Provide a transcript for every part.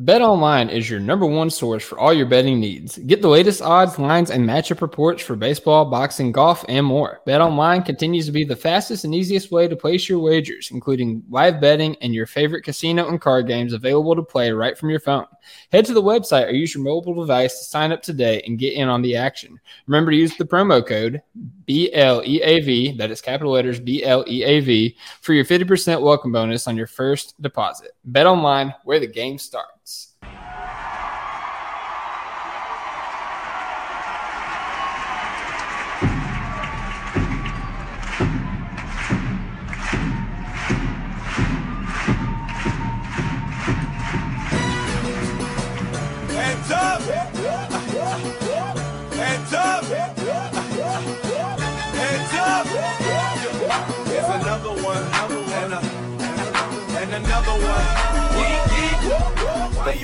BetOnline is your number one source for all your betting needs. Get the latest odds, lines, and matchup reports for baseball, boxing, golf, and more. BetOnline continues to be the fastest and easiest way to place your wagers, including live betting and your favorite casino and card games available to play right from your phone. Head to the website or use your mobile device to sign up today and get in on the action. Remember to use the promo code BLEAV, that is capital letters BLEAV, for your 50% welcome bonus on your first deposit. BetOnline, where the game starts.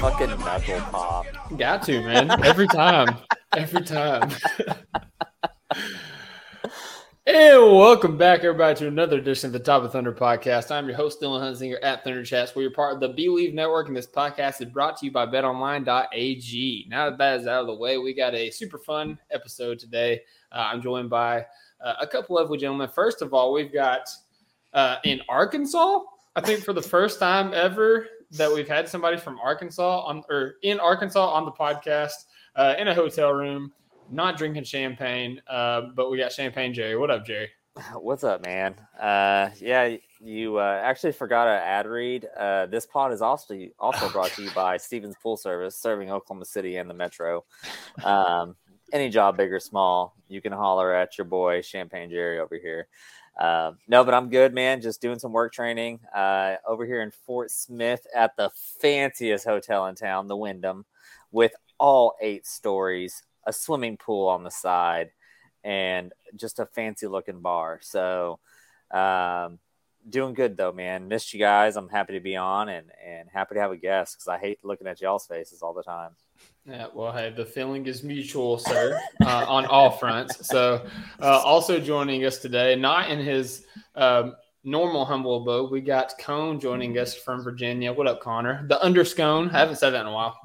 Fucking knuckle pop. Got to, man. Every time. Every time. and welcome back, everybody, to another edition of the Top of Thunder podcast. I'm your host, Dylan Hunsinger at Thunder Chats. We're part of the Bleav Network, and this podcast is brought to you by betonline.ag. Now that that is out of the way, we got a super fun episode today. Uh, I'm joined by uh, a couple of gentlemen. First of all, we've got uh, in Arkansas, I think for the first time ever, that we've had somebody from Arkansas on or in Arkansas on the podcast uh, in a hotel room, not drinking champagne, uh, but we got Champagne Jerry. What up, Jerry? What's up, man? Uh, yeah, you uh, actually forgot an ad read. Uh, this pod is also also brought to you by Stevens Pool Service, serving Oklahoma City and the Metro. Um, any job, big or small, you can holler at your boy Champagne Jerry over here. Uh, no, but I'm good, man. Just doing some work training uh, over here in Fort Smith at the fanciest hotel in town, the Wyndham, with all eight stories, a swimming pool on the side, and just a fancy looking bar. So, um, doing good though, man. Missed you guys. I'm happy to be on and and happy to have a guest because I hate looking at y'all's faces all the time. Yeah, well, hey, the feeling is mutual, sir, uh, on all fronts. So, uh, also joining us today, not in his um, normal humble abode, we got Cone joining us from Virginia. What up, Connor? The underscone. I haven't said that in a while.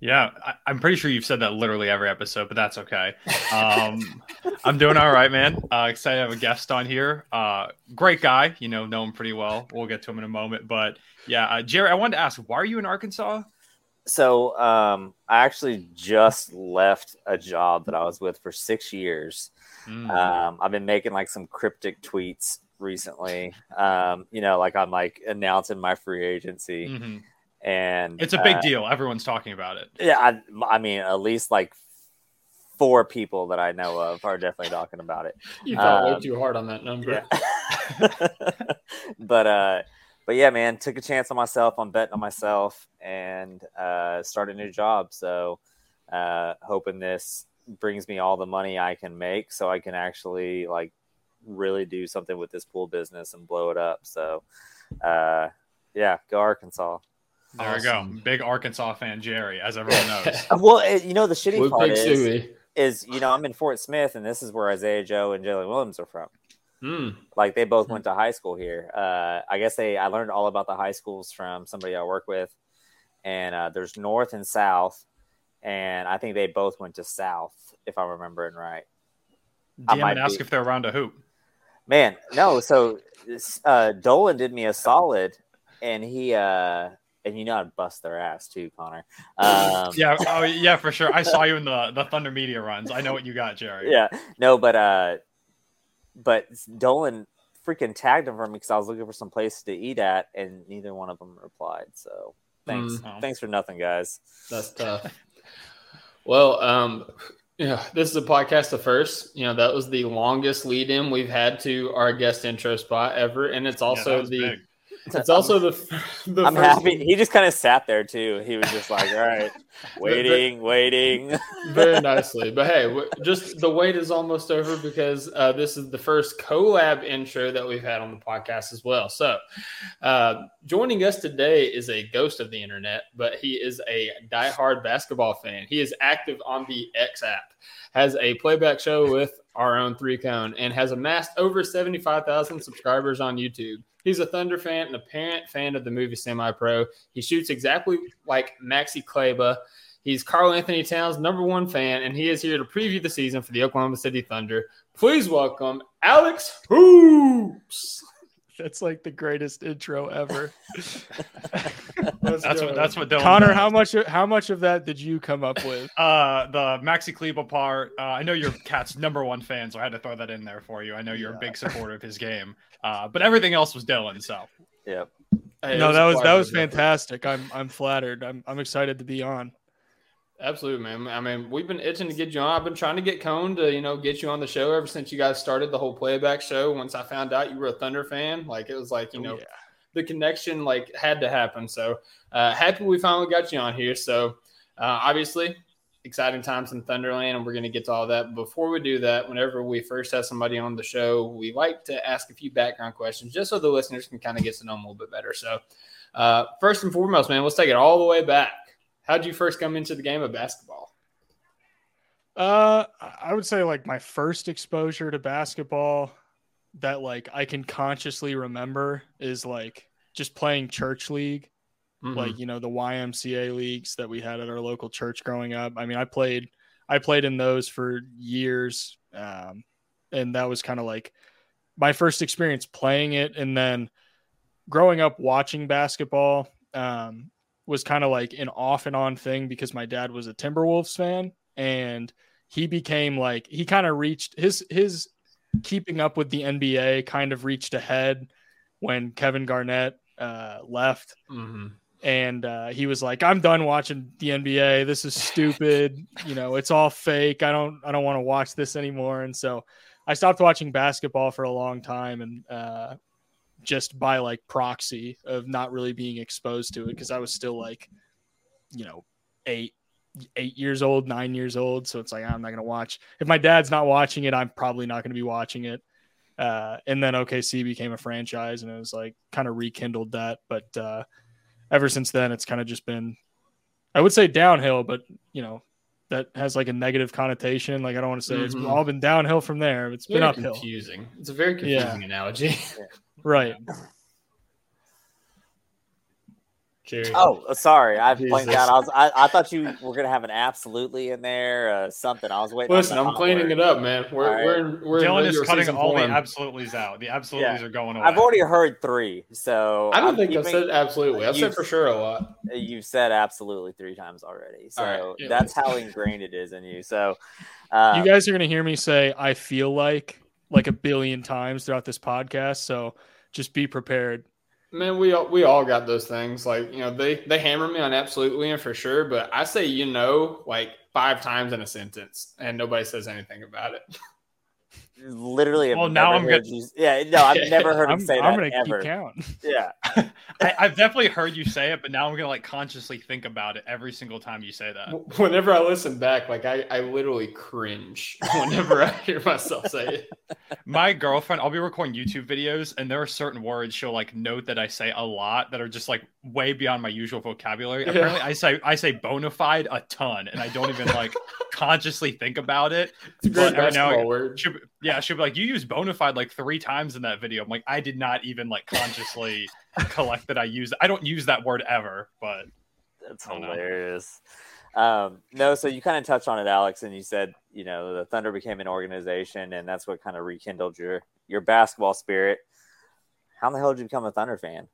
Yeah, I, I'm pretty sure you've said that literally every episode, but that's okay. Um, I'm doing all right, man. Uh, excited to have a guest on here. Uh, great guy, you know, know him pretty well. We'll get to him in a moment, but yeah, uh, Jerry, I wanted to ask, why are you in Arkansas? So um, I actually just left a job that I was with for six years. Mm. Um, I've been making like some cryptic tweets recently. Um, you know, like I'm like announcing my free agency, Mhm. and It's a big uh, deal. Everyone's talking about it. Yeah, I, I mean, at least like four people that I know of are definitely talking about it. You thought way Um, too hard on that number. Yeah. but uh but yeah, man, took a chance on myself. I'm betting on myself and uh started a new job. So uh hoping this brings me all the money I can make so I can actually like really do something with this pool business and blow it up. So uh yeah, go Arkansas. There we go. Big Arkansas fan, Jerry, as everyone knows. Uh, Well, it, you know the shitty Blue part is, is you know I'm in Fort Smith and this is where Isaiah Joe and Jalen Williams are from. Hmm. like they both went to high school here. Uh, I guess they I learned all about the high schools from somebody I work with, and uh, there's North and South, and I think they both went to South if I'm remembering right. I DM might and ask be- if they're around a hoop. Man, no. So uh, Dolan did me a solid, and he uh, and you know I'd bust their ass too, Connor. Um, Yeah, oh yeah, for sure. I saw you in the the Thunder media runs. I know what you got, Jerry. yeah, no, but uh, but Dolan freaking tagged him for me because I was looking for some place to eat at, and neither one of them replied. So thanks, Mm. thanks for nothing, guys. That's tough. well, um, yeah, this is a podcast of first. You know, that was the longest lead in we've had to our guest intro spot ever. And it's also was the big. It's also the, the I'm first- happy. He just kind of sat there too. He was just like, "All right, waiting, waiting." very nicely. But hey, just the wait is almost over because uh, this is the first collab intro that we've had on the podcast as well. So, uh, joining us today is a ghost of the internet, but he is a diehard basketball fan. He is active on the X app, has a playback show with our own three cone, and has amassed over 75,000 subscribers on YouTube. He's a Thunder fan and a parent fan of the movie Semi Pro. He shoots exactly like Maxi Kleber. He's Karl-Anthony Towns' number one fan, and he is here to preview the season for the Oklahoma City Thunder. Please welcome Alex Hoops. That's like the greatest intro ever. Let's That's go. what that's what Dylan Connor, does. how much how much of that did you come up with? Uh, the Maxi Kleber part. Uh, I know you're KAT's number one fan, so I had to throw that in there for you. I know you're a big supporter of his game. Uh, but everything else was Dylan. So Yep. Hey, no, a that was that was bro. fantastic. I'm I'm flattered. I'm I'm excited to be on. Absolutely, man. I mean, we've been itching to get you on. I've been trying to get Cone to, you know, get you on the show ever since you guys started the whole playback show. Once I found out you were a Thunder fan, like it was like, you Oh, know, yeah. the connection like had to happen. So uh, happy we finally got you on here. So uh, obviously, exciting times in Thunderland, and we're going to get to all that. Before we do that, whenever we first have somebody on the show, we like to ask a few background questions just so the listeners can kind of get to know them a little bit better. So uh, first and foremost, man, let's take it all the way back. How did you first come into the game of basketball? Uh, I would say like my first exposure to basketball that like I can consciously remember is like just playing church league, Mm-hmm. like you know the YMCA leagues that we had at our local church growing up. I mean, I played I played in those for years, um, and that was kind of like my first experience playing it, and then growing up watching basketball um, was kind of like an off and on thing because my dad was a Timberwolves fan and he became like he kind of reached his his keeping up with the NBA kind of reached ahead when Kevin Garnett uh, left Mm-hmm. and uh, he was like i'm done watching the nba this is stupid. You know it's all fake. I don't i don't want to watch this anymore. And so i stopped watching basketball for a long time and uh, just by like proxy of not really being exposed to it because i was still like you know eight eight years old nine years old so it's like i'm not going to watch if my dad's not watching it i'm probably not going to be watching it uh, and then okc became a franchise and it was like kind of rekindled that but uh, ever since then it's kind of just been i would say downhill but you know that has like a negative connotation like i don't want to say it's Mhm. all been downhill from there it's been uphill confusing. It's a very Yeah. confusing analogy. Right Jerry. Oh, sorry, I blanked out. I was, I, I thought you were gonna have an absolutely in there, uh, something. I was waiting. on Listen, the I'm cleaning word. it up, man. We're All right. we're in, we're in Dylan is regular cutting season all form. the absolutely's out. The absolutely's are going away. I've already heard three, so I don't I'm think I've said absolutely. I've said for sure a lot. you've said absolutely three times already. So All right, yeah. that's how ingrained it is in you. So uh, you guys are going to hear me say i feel like like a billion times throughout this podcast so just be prepared Man, we all, we all got those things. Like you know, they they hammer me on absolutely and for sure, but I say you know like five times in a sentence, and nobody says anything about it. literally, have Well, now I'm heard you. Yeah, no, I've never heard him i'm, say I'm that going to ever. keep count Yeah, I, I've definitely heard you say it, but now I'm gonna like consciously think about it every single time you say that. Whenever I listen back, like I, I literally cringe whenever I hear myself say it. My girlfriend, I'll be recording YouTube videos, and there are certain words she'll like note that I say a lot that are just like way beyond my usual vocabulary. Yeah. Apparently, I say I say bona fide a ton, and I don't even like consciously think about it. It's a great But now word. She'll be, yeah, she'll be like, "You used Bonafide like three times in that video." I'm like, I did not even like consciously collect that I use. I don't use that word ever, but that's hilarious. Um, no, so you kind of touched on it, Alex, and you said you know the Thunder became an organization, and that's what kind of rekindled your your basketball spirit. How in the hell did you become a Thunder fan?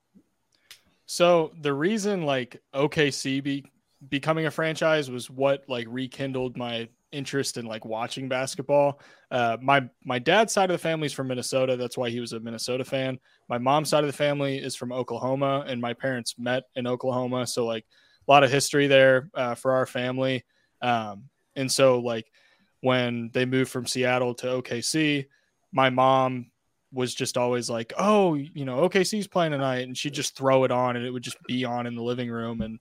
So the reason like OKC be becoming a franchise was what like rekindled my interest in like watching basketball. Uh, my my dad's side of the family is from Minnesota. That's why he was a Minnesota fan. My mom's side of the family is from Oklahoma, and my parents met in Oklahoma. So like a lot of history there uh, for our family. Um, and so like when they moved from Seattle to OKC, my mom was just always like, oh, you know, OKC's playing tonight. And she'd just throw it on and it would just be on in the living room. And,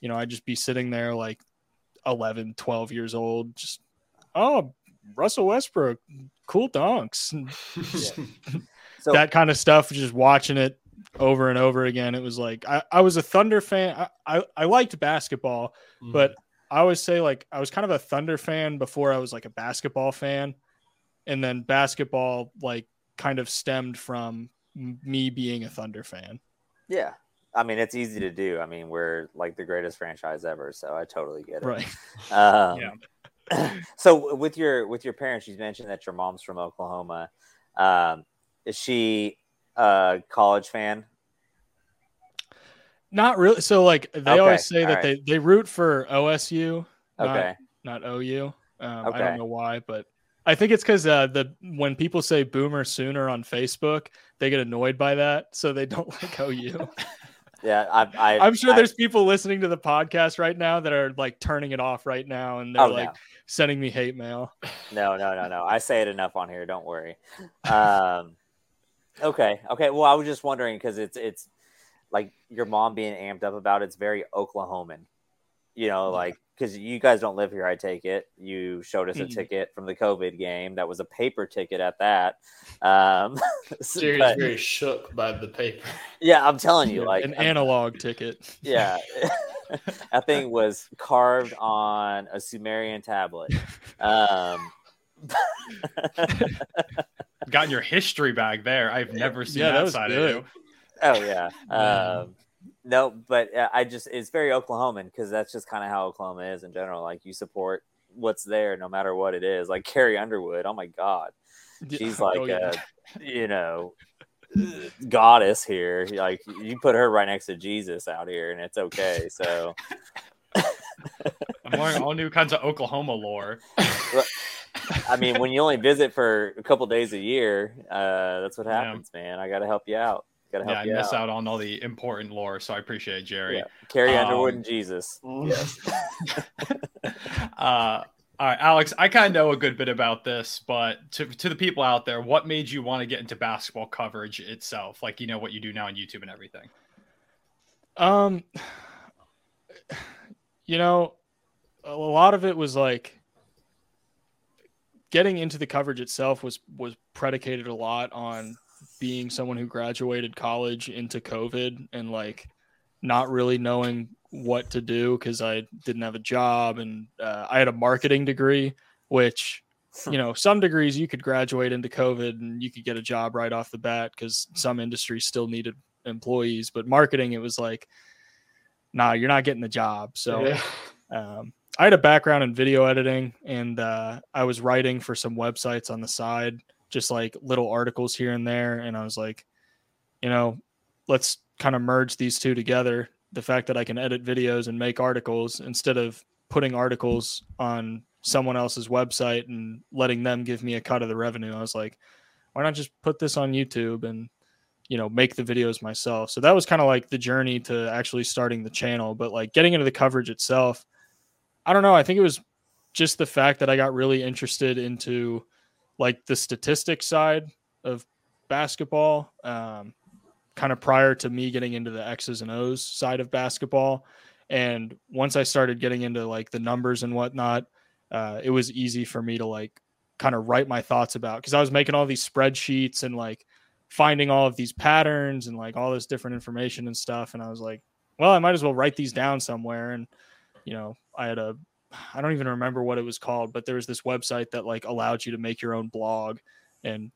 you know, I'd just be sitting there like 11, 12 years old, just, oh, Russell Westbrook, cool dunks. And So that kind of stuff, just watching it over and over again. It was like, I, I was a Thunder fan. I, I, I liked basketball, mm-hmm. but I always say like I was kind of a Thunder fan before I was like a basketball fan. and then basketball like kind of stemmed from m- me being a Thunder fan. Yeah. I mean, it's easy to do. I mean, we're like the greatest franchise ever, so I totally get it. Right. Um, Yeah. so with your with your parents, you mentioned that your mom's from Oklahoma. Um, is she a college fan? Not really. So like they Okay, always say that all they they root for OSU, not, Okay. not OU. Um, I don't know why, but I think it's because uh, the when people say Boomer Sooner on Facebook, they get annoyed by that, so they don't like OU. Yeah, I, I, I'm sure I- there's people listening to the podcast right now that are like turning it off right now, and they're Oh, like no. sending me hate mail. No, no, no, no. I say it enough on here. Don't worry. Um, okay, okay. Well, I was just wondering because it's it's like your mom being amped up about it, it's very Oklahoman. You know, like because you guys don't live here. I take it. You showed us a Mhm. ticket from the COVID game. That was a paper ticket at that. Um, Jerry's but- very shook by the paper. yeah, I'm telling you, like an I'm- analog ticket. yeah, that thing was carved on a Sumerian tablet. Um, Got your history bag there. I've never seen Yeah, that that, side good. of you. Oh yeah. Um, no, but uh, I just it's very Oklahoman because that's just kind of how Oklahoma is in general. Like you support what's there no matter what it is. Like Carrie Underwood. Oh my God, she's like Oh, yeah. a you know goddess here. Like you put her right next to Jesus out here, and it's okay. So I'm learning all new kinds of Oklahoma lore. I mean, when you only visit for a couple days a year, uh, that's what Yeah. happens, man. I got to help you out. Got to Yeah, I you miss out. out on all the important lore, so I appreciate it, Jerry. Yeah. Carrie Underwood Um, and Jesus. Uh, all right, Alex, I kind of know a good bit about this, but to, to the people out there, what made you want to get into basketball coverage itself? Like, you know, what you do now on YouTube and everything. Um, you know, a lot of it was like getting into the coverage itself was was predicated a lot on being someone who graduated college into COVID and like not really knowing what to do because I didn't have a job and uh, I had a marketing degree, which you know some degrees you could graduate into COVID and you could get a job right off the bat because some industries still needed employees, but marketing it was like, nah, you're not getting the job. So Yeah. um, I had a background in video editing and uh, I was writing for some websites on the side, just like little articles here and there. And I was like, you know, let's kind of merge these two together. The fact that I can edit videos and make articles instead of putting articles on someone else's website and letting them give me a cut of the revenue. I was like, why not just put this on YouTube and you know make the videos myself so that was kind of like the journey to actually starting the channel but like getting into the coverage itself i don't know i think it was just the fact that i got really interested into like the statistics side of basketball um, kind of prior to me getting into the x's and o's side of basketball. And once i started getting into like the numbers and whatnot uh, it was easy for me to like kind of write my thoughts about because i was making all these spreadsheets and like finding all of these patterns and like all this different information and stuff. And i was like well i might as well write these down somewhere. And you know i had a i don't even remember what it was called but there was this website that like allowed you to make your own blog and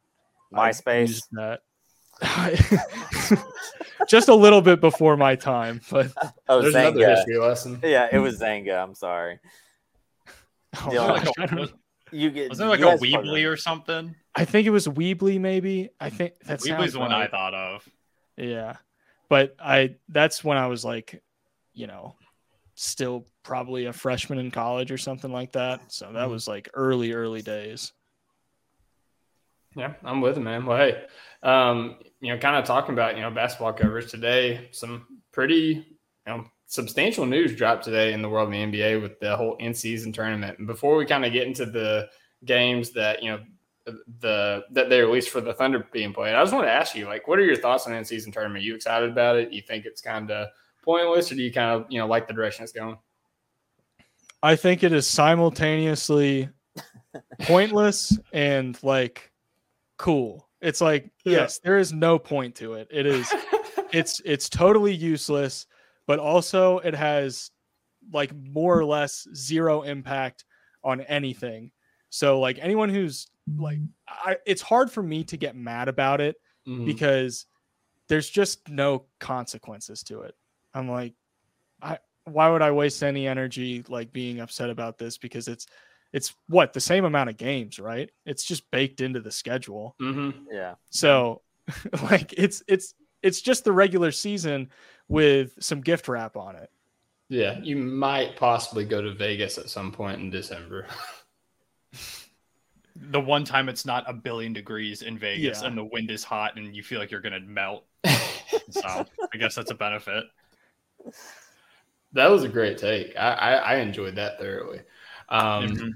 MySpace. that just a little bit before my time but Oh, There's another history lesson. Yeah, it was Xanga. I'm sorry. oh, Yeah, Like I, a- don't- was, You get. was there like you a guys probably- Weebly or something? I think it was weebly maybe i think that's Weebly's the one I thought of. Yeah. But I that's when I was like, you know, still probably a freshman in college or something like that. So that Mhm. was like early, early days. Yeah, I'm with it, man. Well, hey, um, you know, kind of talking about you know basketball coverage today. Some pretty you know substantial news dropped today in the world of the NBA with the whole in season tournament. And before we kind of get into the games that you know the that they released for the Thunder being played, I just want to ask you, like, what are your thoughts on the in season tournament? Are you excited about it? You think it's kind of pointless, or do you kind of you know like the direction it's going? I think it is simultaneously pointless and like cool. It's like, Yeah. yes, there is no point to it. It is it's it's totally useless, but also it has like more or less zero impact on anything. So like anyone who's like I, it's hard for me to get mad about it Mhm. because there's just no consequences to it. I'm like, I why would I waste any energy like being upset about this because it's it's what the same amount of games, right? It's just baked into the schedule. Mhm. Yeah. So like it's it's it's just the regular season with some gift wrap on it. Yeah, you might possibly go to Vegas at some point in December. The one time it's not a billion degrees in Vegas Yeah. and the wind is hot and you feel like you're gonna melt. So I guess that's a benefit. That was a great take. I, I, I enjoyed that thoroughly. Um, Mhm.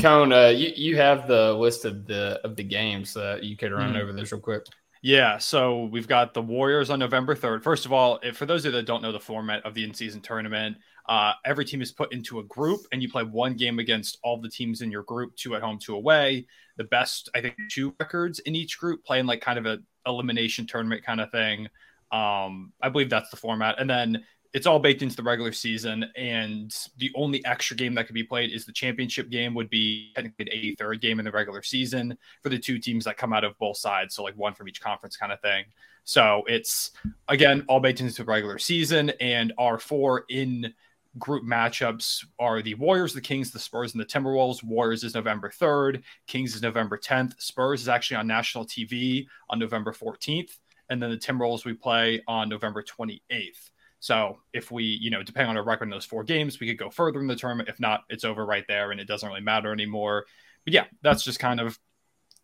Cone, uh, you, you have the list of the of the games. that you could run Mhm. over this real quick. Yeah, so we've got the Warriors on November 3rd. First of all, if, for those of you that don't know the format of the in season tournament, uh, every team is put into a group and you play one game against all the teams in your group, two at home, two away. The best, I think, two records in each group playing like kind of a elimination tournament kind of thing. Um, I believe that's the format. And then it's all baked into the regular season. And the only extra game that could be played is the championship game, would be technically the 83rd game in the regular season for the two teams that come out of both sides. So, like one from each conference kind of thing. So, it's again all baked into the regular season. And our four in group matchups are the Warriors, the Kings, the Spurs, and the Timberwolves. Warriors is November 3rd, Kings is November 10th, Spurs is actually on national TV on November 14th. And then the Timberwolves we play on November 28th. So if we, you know, depending on our record in those four games, we could go further in the tournament. If not, it's over right there and it doesn't really matter anymore. But yeah, that's just kind of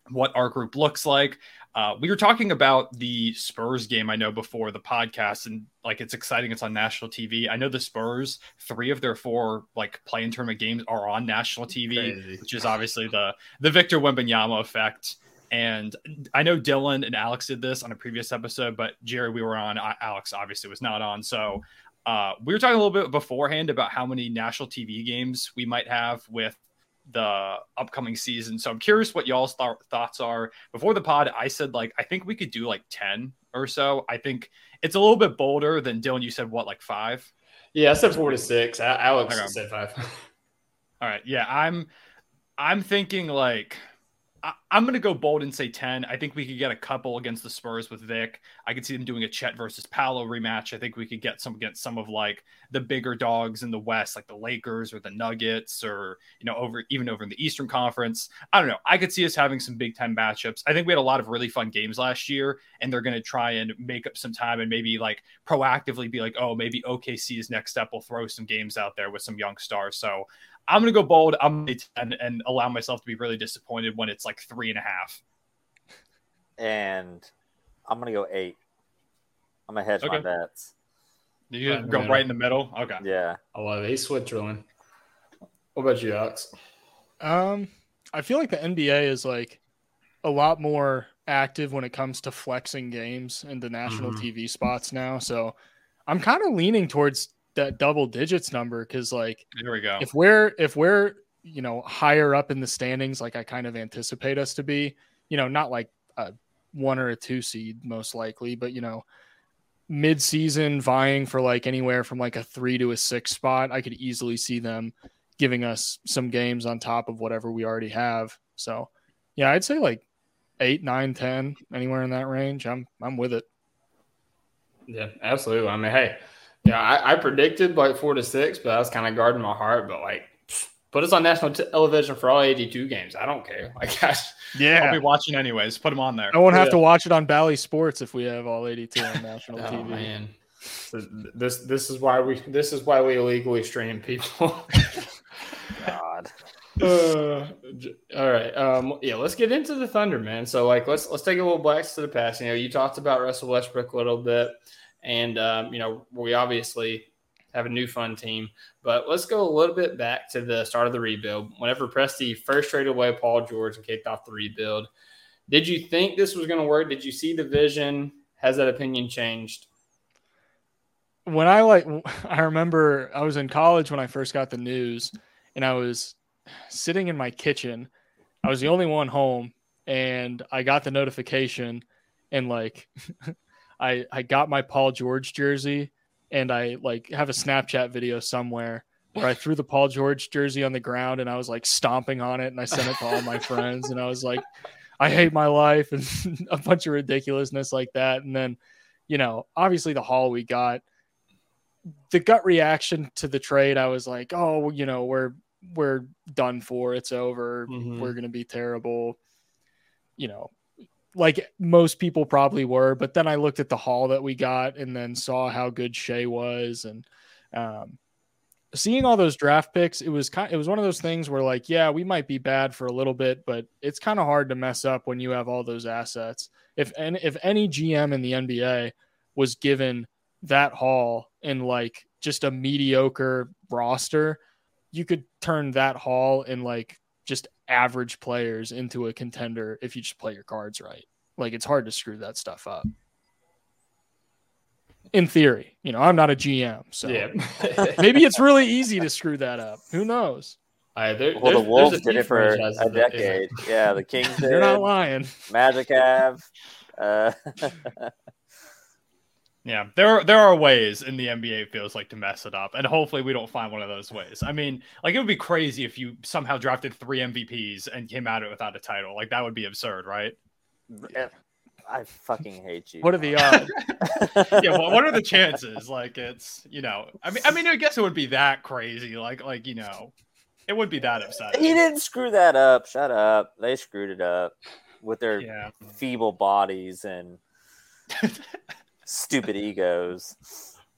what our group looks like. Uh, we were talking about the Spurs game, I know, before the podcast, and like it's exciting. It's on national TV. I know the Spurs, three of their four like playing tournament games are on national TV, Crazy. which is obviously the the Victor Wembanyama effect. And I know Dylan and Alex did this on a previous episode, but Jerry, we were on. Alex obviously was not on. So uh, we were talking a little bit beforehand about how many national TV games we might have with the upcoming season. So I'm curious what y'all's th- thoughts are. Before the pod, I said like I think we could do like 10 or so. I think it's a little bit bolder than Dylan. You said what, like five? Yeah, I said four to six. A- Alex Okay. said five. All right. Yeah, I'm I'm thinking like I, I'm gonna go bold and say 10. I think we could get a couple against the Spurs with Vic. I could see them doing a Chet versus Paolo rematch. I think we could get some against some of like the bigger dogs in the West, like the Lakers or the Nuggets, or you know, over even over in the Eastern Conference. I don't know. I could see us having some big time matchups. I think we had a lot of really fun games last year, and they're gonna try and make up some time and maybe like proactively be like, oh, maybe OKC's next step will throw some games out there with some young stars. So I'm gonna go bold. I'm gonna 10 and allow myself to be really disappointed when it's like three and a half. And I'm gonna go eight. I'm gonna hedge my Okay. bets. You Right in the go middle. right in the middle. Okay. Yeah. I love it. He's Switzerland. What about you, Alex? Um, I feel like the NBA is like a lot more active when it comes to flexing games into national Mhm. TV spots now. So I'm kind of leaning towards that double digits number because like Here we go. if we're if we're you know higher up in the standings like i kind of anticipate us to be you know not like a one or a two seed most likely but you know mid-season vying for like anywhere from like a three to a six spot i could easily see them giving us some games on top of whatever we already have so yeah i'd say like eight nine ten anywhere in that range i'm i'm with it Yeah, absolutely. I mean, hey, yeah, I, I predicted like four to six, but I was kind of guarding my heart. But like, pff, put us on national t- television for all 82 games. I don't care. Like, yeah, I'll be watching anyways. Put them on there. i won't have Yeah. to watch it on bally sports if we have all 82 on national oh tv man, So this this is why we this is why we illegally stream people. God. Uh, all right. Um, yeah, let's get into the Thunder, man. So, like, let's let's take a little blast to the past. You know, you talked about Russell Westbrook a little bit, and um, you know, we obviously have a new fun team. But let's go a little bit back to the start of the rebuild. Whenever Presti first traded away Paul George and kicked off the rebuild, did you think this was going to work? Did you see the vision? Has that opinion changed? when I like, I remember I was in college when I first got the news, and I was sitting in my kitchen. I was the only one home, and I got the notification, and like, I I got my Paul George jersey, and I like have a Snapchat video somewhere where I threw the Paul George jersey on the ground and I was like stomping on it and I sent it to all my friends and I was like, I hate my life and a bunch of ridiculousness like that. And then, you know, obviously the haul we got, the gut reaction to the trade, I was like, oh, you know, we're we're done for. It's over. Mhm. We're gonna be terrible. You know, like most people probably were. But then I looked at the haul that we got and then saw how good Shai was and um seeing all those draft picks, it was kind it was one of those things where like, yeah, we might be bad for a little bit, but it's kind of hard to mess up when you have all those assets. If and if any GM in the NBA was given that haul in like just a mediocre roster, you could turn that haul in like just average players into a contender if you just play your cards right. Like it's hard to screw that stuff up. In theory, you know, I'm not a GM, so yeah. maybe it's really easy to screw that up. Who knows? Uh, there- Well, the Wolves did it for franchises a that- decade. Yeah, the Kings did. You're not lying. Magic have. Uh, Yeah, there are, there are ways in the NBA it feels like to mess it up, and hopefully we don't find one of those ways. I mean, like it would be crazy if you somehow drafted three MVPs and came out of it without a title. Like that would be absurd, right? Yeah. I fucking hate you. What are the odds? yeah, well, what are the chances? Like it's you know, I mean, I mean, I guess it would be that crazy. Like like you know, it would be that upsetting. He didn't screw that up. Shut up. They screwed it up with their Yeah, feeble bodies and stupid egos.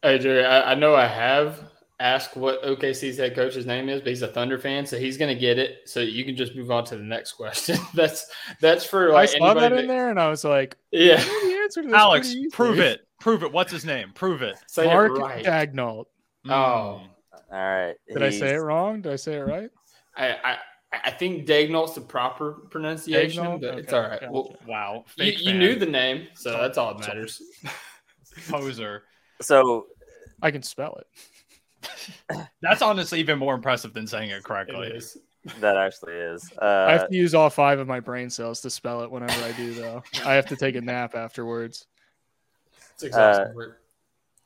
Hey, Jerry, I, I know I have asked what OKC's head coach's name is, but he's a Thunder fan, so he's going to get it. So you can just move on to the next question. that's that's for like I like saw that anybody in there and I was like, Yeah, the to this Alex, prove it. Prove it. What's his name? Prove it. say Mark it right. Dagnall. Oh. All right. Did I say it wrong? Did I say it right? I, I I think Dagnall's the proper pronunciation, Dagnall? but it's all right. gotcha. Well, wow. you, you knew the name, so that's all that matters. poser. So I can spell it. That's honestly even more impressive than saying it It correctly. is. that actually is. I Uh, have to use all five of my brain cells to spell it whenever I do, though. I have to take a nap afterwards. It's exhausting Uh,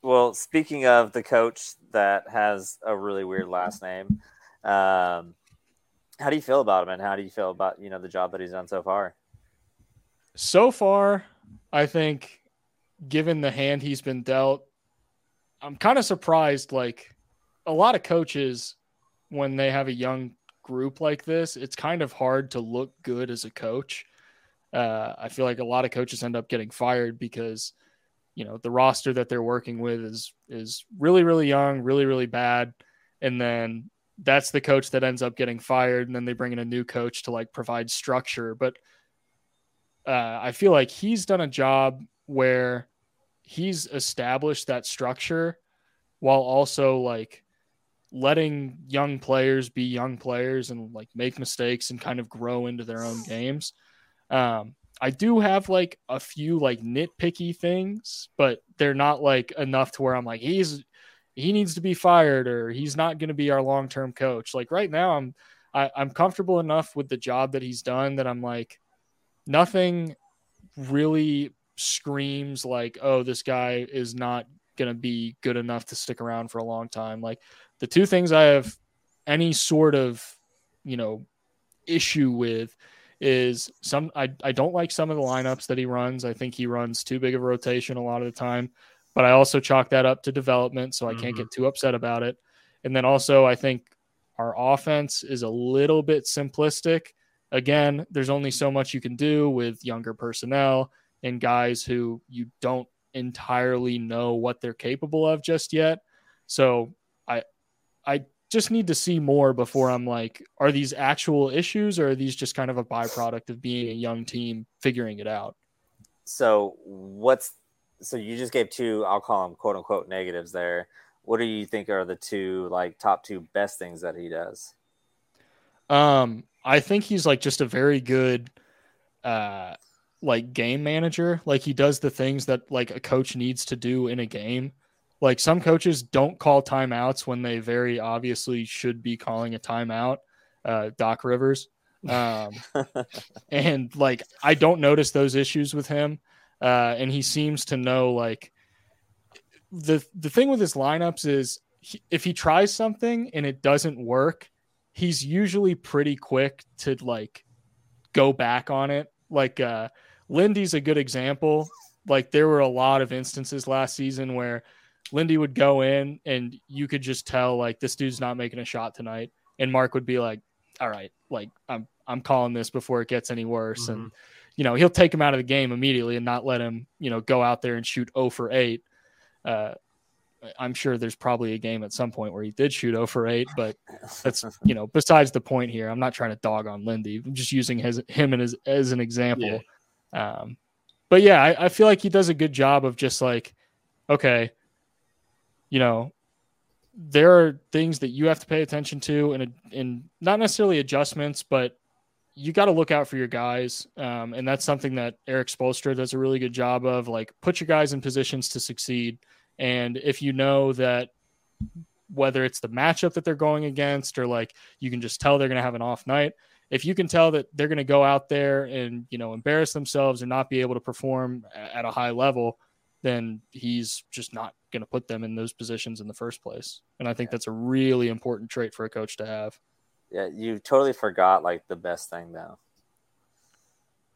well, speaking of the coach that has a really weird last name, um, how do you feel about him, and how do you feel about you know the job that he's done so far? So far, I think, given the hand he's been dealt, I'm kind of surprised. Like a lot of coaches, when they have a young group like this, it's kind of hard to look good as a coach. Uh, I feel like a lot of coaches end up getting fired because, you know, the roster that they're working with is is really really young, really really bad, and then that's the coach that ends up getting fired, and then they bring in a new coach to like provide structure. But uh, I feel like he's done a job where he's established that structure while also like letting young players be young players and like make mistakes and kind of grow into their own games. Um, I do have like a few like nitpicky things, but they're not like enough to where I'm like he's he needs to be fired or he's not going to be our long term coach. Like right now, I'm I, I'm comfortable enough with the job that he's done that I'm like nothing really screams like oh this guy is not going to be good enough to stick around for a long time. Like the two things I have any sort of you know issue with is some I, I don't like some of the lineups that he runs. I think he runs too big of a rotation a lot of the time, but I also chalk that up to development, so I can't get mm-hmm. too upset about it. And then also I think our offense is a little bit simplistic. Again, there's only so much you can do with younger personnel and guys who you don't entirely know what they're capable of just yet. So I I just need to see more before I'm like, are these actual issues or are these just kind of a byproduct of being a young team figuring it out? So what's so you just gave two, I'll call them quote unquote negatives there. What do you think are the two like top two best things that he does? Um, I think he's like just a very good uh like game manager. Like he does the things that like a coach needs to do in a game. Like some coaches don't call timeouts when they very obviously should be calling a timeout. Uh Doc Rivers. Um and like I don't notice those issues with him. Uh and he seems to know like the the thing with his lineups is he, if he tries something and it doesn't work, he's usually pretty quick to like go back on it. Like uh Lindy's a good example. Like there were a lot of instances last season where Lindy would go in and you could just tell like this dude's not making a shot tonight. And Mark would be like, All right, like I'm I'm calling this before it gets any worse. And you know, he'll take him out of the game immediately and not let him, you know, go out there and shoot 0 for 8. Uh, I'm sure there's probably a game at some point where he did shoot 0 for 8, but that's, you know, besides the point here. I'm not trying to dog on Lindy. I'm just using his, him as, as an example. Um, but yeah, I, I feel like he does a good job of just like, okay, you know, there are things that you have to pay attention to and, and not necessarily adjustments, but you got to look out for your guys. Um, and that's something that Erik Spoelstra does a really good job of like put your guys in positions to succeed. And if you know that whether it's the matchup that they're going against or like you can just tell they're going to have an off night, if you can tell that they're going to go out there and, you know, embarrass themselves and not be able to perform at a high level, then he's just not going to put them in those positions in the first place. And I think that's a really important trait for a coach to have. Yeah, you totally forgot like the best thing though.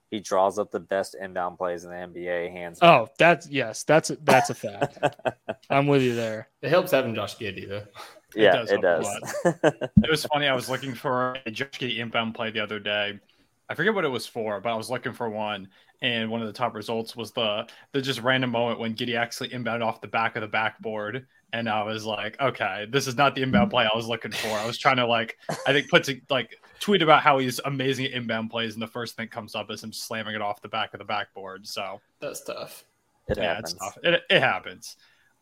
He draws up the best inbound plays in the NBA, hands. Oh, down. Oh, that's yes, that's that's a fact. I'm with you there. It helps having Josh Giddey though. Yeah, does it does. It was funny. I was looking for a Josh Giddey inbound play the other day. I forget what it was for, but I was looking for one, and one of the top results was the the just random moment when Giddey actually inbounded off the back of the backboard, and I was like, okay, this is not the inbound play I was looking for. I was trying to like, I think put to like tweet about how he's amazing at inbound plays, and the first thing comes up is him slamming it off the back of the backboard. So That's tough. it yeah, happens. it's tough. It, it happens.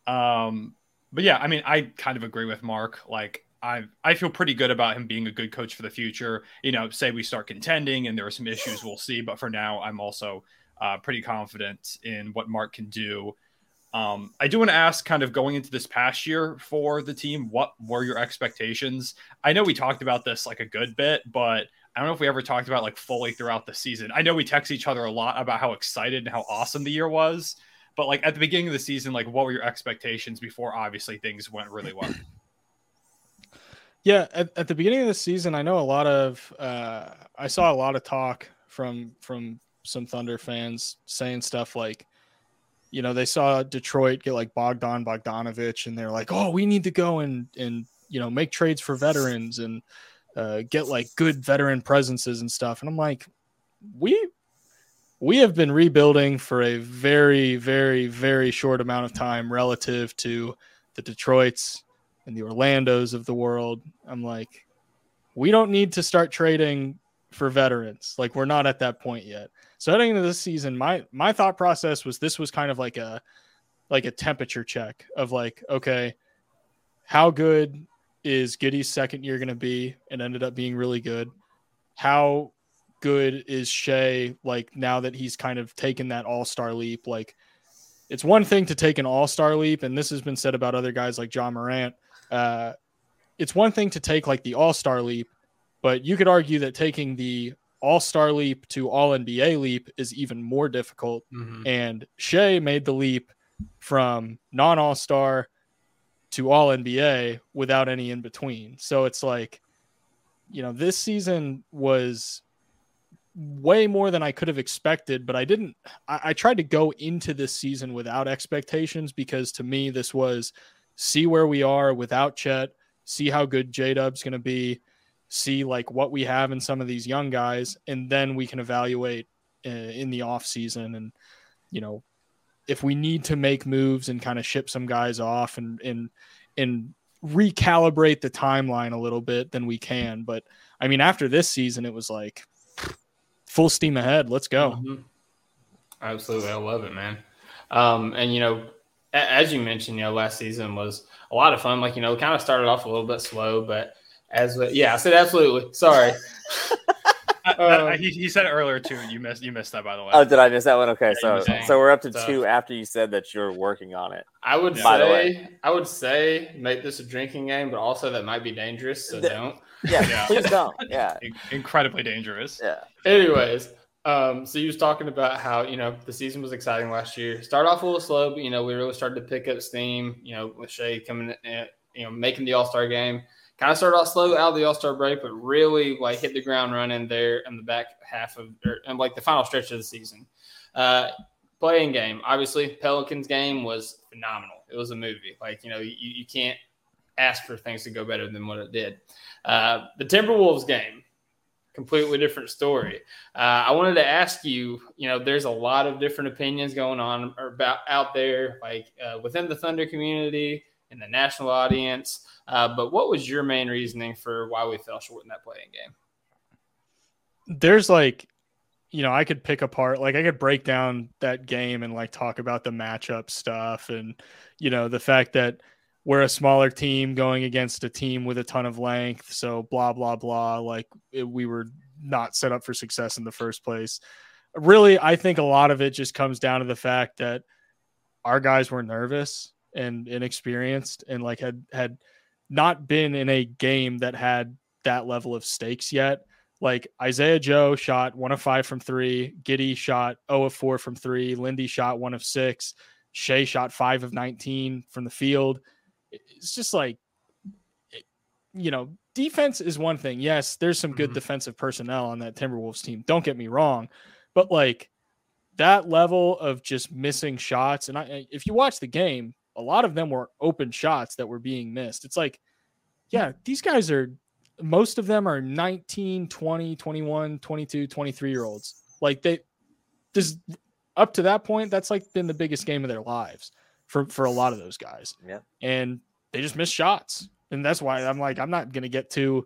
Um, but yeah, I mean, I kind of agree with Mark. Like, I I feel pretty good about him being a good coach for the future. You know, say we start contending and there are some issues, we'll see. But for now, I'm also uh, pretty confident in what Mark can do. Um, I do want to ask, kind of going into this past year for the team, what were your expectations? I know we talked about this like a good bit, but I don't know if we ever talked about like fully throughout the season. I know we text each other a lot about how excited and how awesome the year was, but like at the beginning of the season, like what were your expectations before obviously things went really well? Yeah, at, at the beginning of the season, I know a lot of uh, I saw a lot of talk from from some Thunder fans saying stuff like, you know, they saw Detroit get like Bogdan Bogdanovich, and they're like, oh, we need to go and and you know make trades for veterans and uh, get like good veteran presences and stuff. And I'm like, we we have been rebuilding for a very very very short amount of time relative to the Detroits and the Orlandos of the world. I'm like, we don't need to start trading for veterans. Like we're not at that point yet. So heading into this season, my my thought process was this was kind of like a like a temperature check of like, okay, how good is Giddey's second year going to be? It ended up being really good. How good is Shai like now that he's kind of taken that all star leap? Like it's one thing to take an all star leap, and this has been said about other guys like John Morant. Uh, it's one thing to take like the all star leap, but you could argue that taking the all star leap to all NBA leap is even more difficult. Mhm. And Shai made the leap from non all star to all NBA without any in between. So it's like, you know, this season was way more than I could have expected, but I didn't. I, I tried to go into this season without expectations because to me, this was see where we are without Chet, see how good J Dub's going to be, see like what we have in some of these young guys, and then we can evaluate uh, in the off season and you know if we need to make moves and kind of ship some guys off and and and recalibrate the timeline a little bit, then we can. But I mean, after this season, it was like full steam ahead. Let's go. Mhm. Absolutely, I love it, man. Um, and you know, a- as you mentioned, you know, last season was a lot of fun. Like you know, kind of started off a little bit slow, but as we, yeah, I said absolutely. Sorry. I- I- Um, he, he said it earlier too. You missed you missed that by the way. Oh, did I miss that one? Okay, you so so we're up to So- two after you said that you're working on it. I would By the say, I would say, make this a drinking game, but also that might be dangerous. So The- don't. Yeah, Yeah. please don't. Yeah, incredibly dangerous. yeah. Anyways, um, so you was talking about how you know the season was exciting last year. Start off a little slow, but you know we really started to pick up steam. You know with Shai coming in, you know, making the All Star game. Kind of started off slow out of the All Star break, but really like hit the ground running there in the back half of, or in like the final stretch of the season. Uh, playing game, obviously, Pelicans game was phenomenal. It was a movie. Like you know, you, you can't ask for things to go better than what it did. Uh, the Timberwolves game, completely different story. Uh, I wanted to ask you, you know, there's a lot of different opinions going on or about out there, like uh, within the Thunder community and the national audience. Uh, but what was your main reasoning for why we fell short in that play-in game? There's like, you know, I could pick apart, like I could break down that game and like talk about the matchup stuff and, you know, the fact that we're a smaller team going against a team with a ton of length. So blah, blah, blah. Like it, we were not set up for success in the first place. Really, I think a lot of it just comes down to the fact that our guys were nervous and inexperienced and like had had not been in a game that had that level of stakes yet. Like Isaiah Joe shot one of five from three, Giddey shot 0 of four from three, Lindy shot one of six, Shai shot five of 19 from the field. It's just like, you know, defense is one thing. Yes, there's some good Mhm. defensive personnel on that Timberwolves team. Don't get me wrong, but like that level of just missing shots, and I, if you watch the game, a lot of them were open shots that were being missed. It's like, yeah, these guys are most of them are 19, 20, 21, 22, 23 year olds. Like they this up to that point, that's like been the biggest game of their lives for for a lot of those guys. Yeah. And they just miss shots. And that's why I'm like, I'm not gonna get too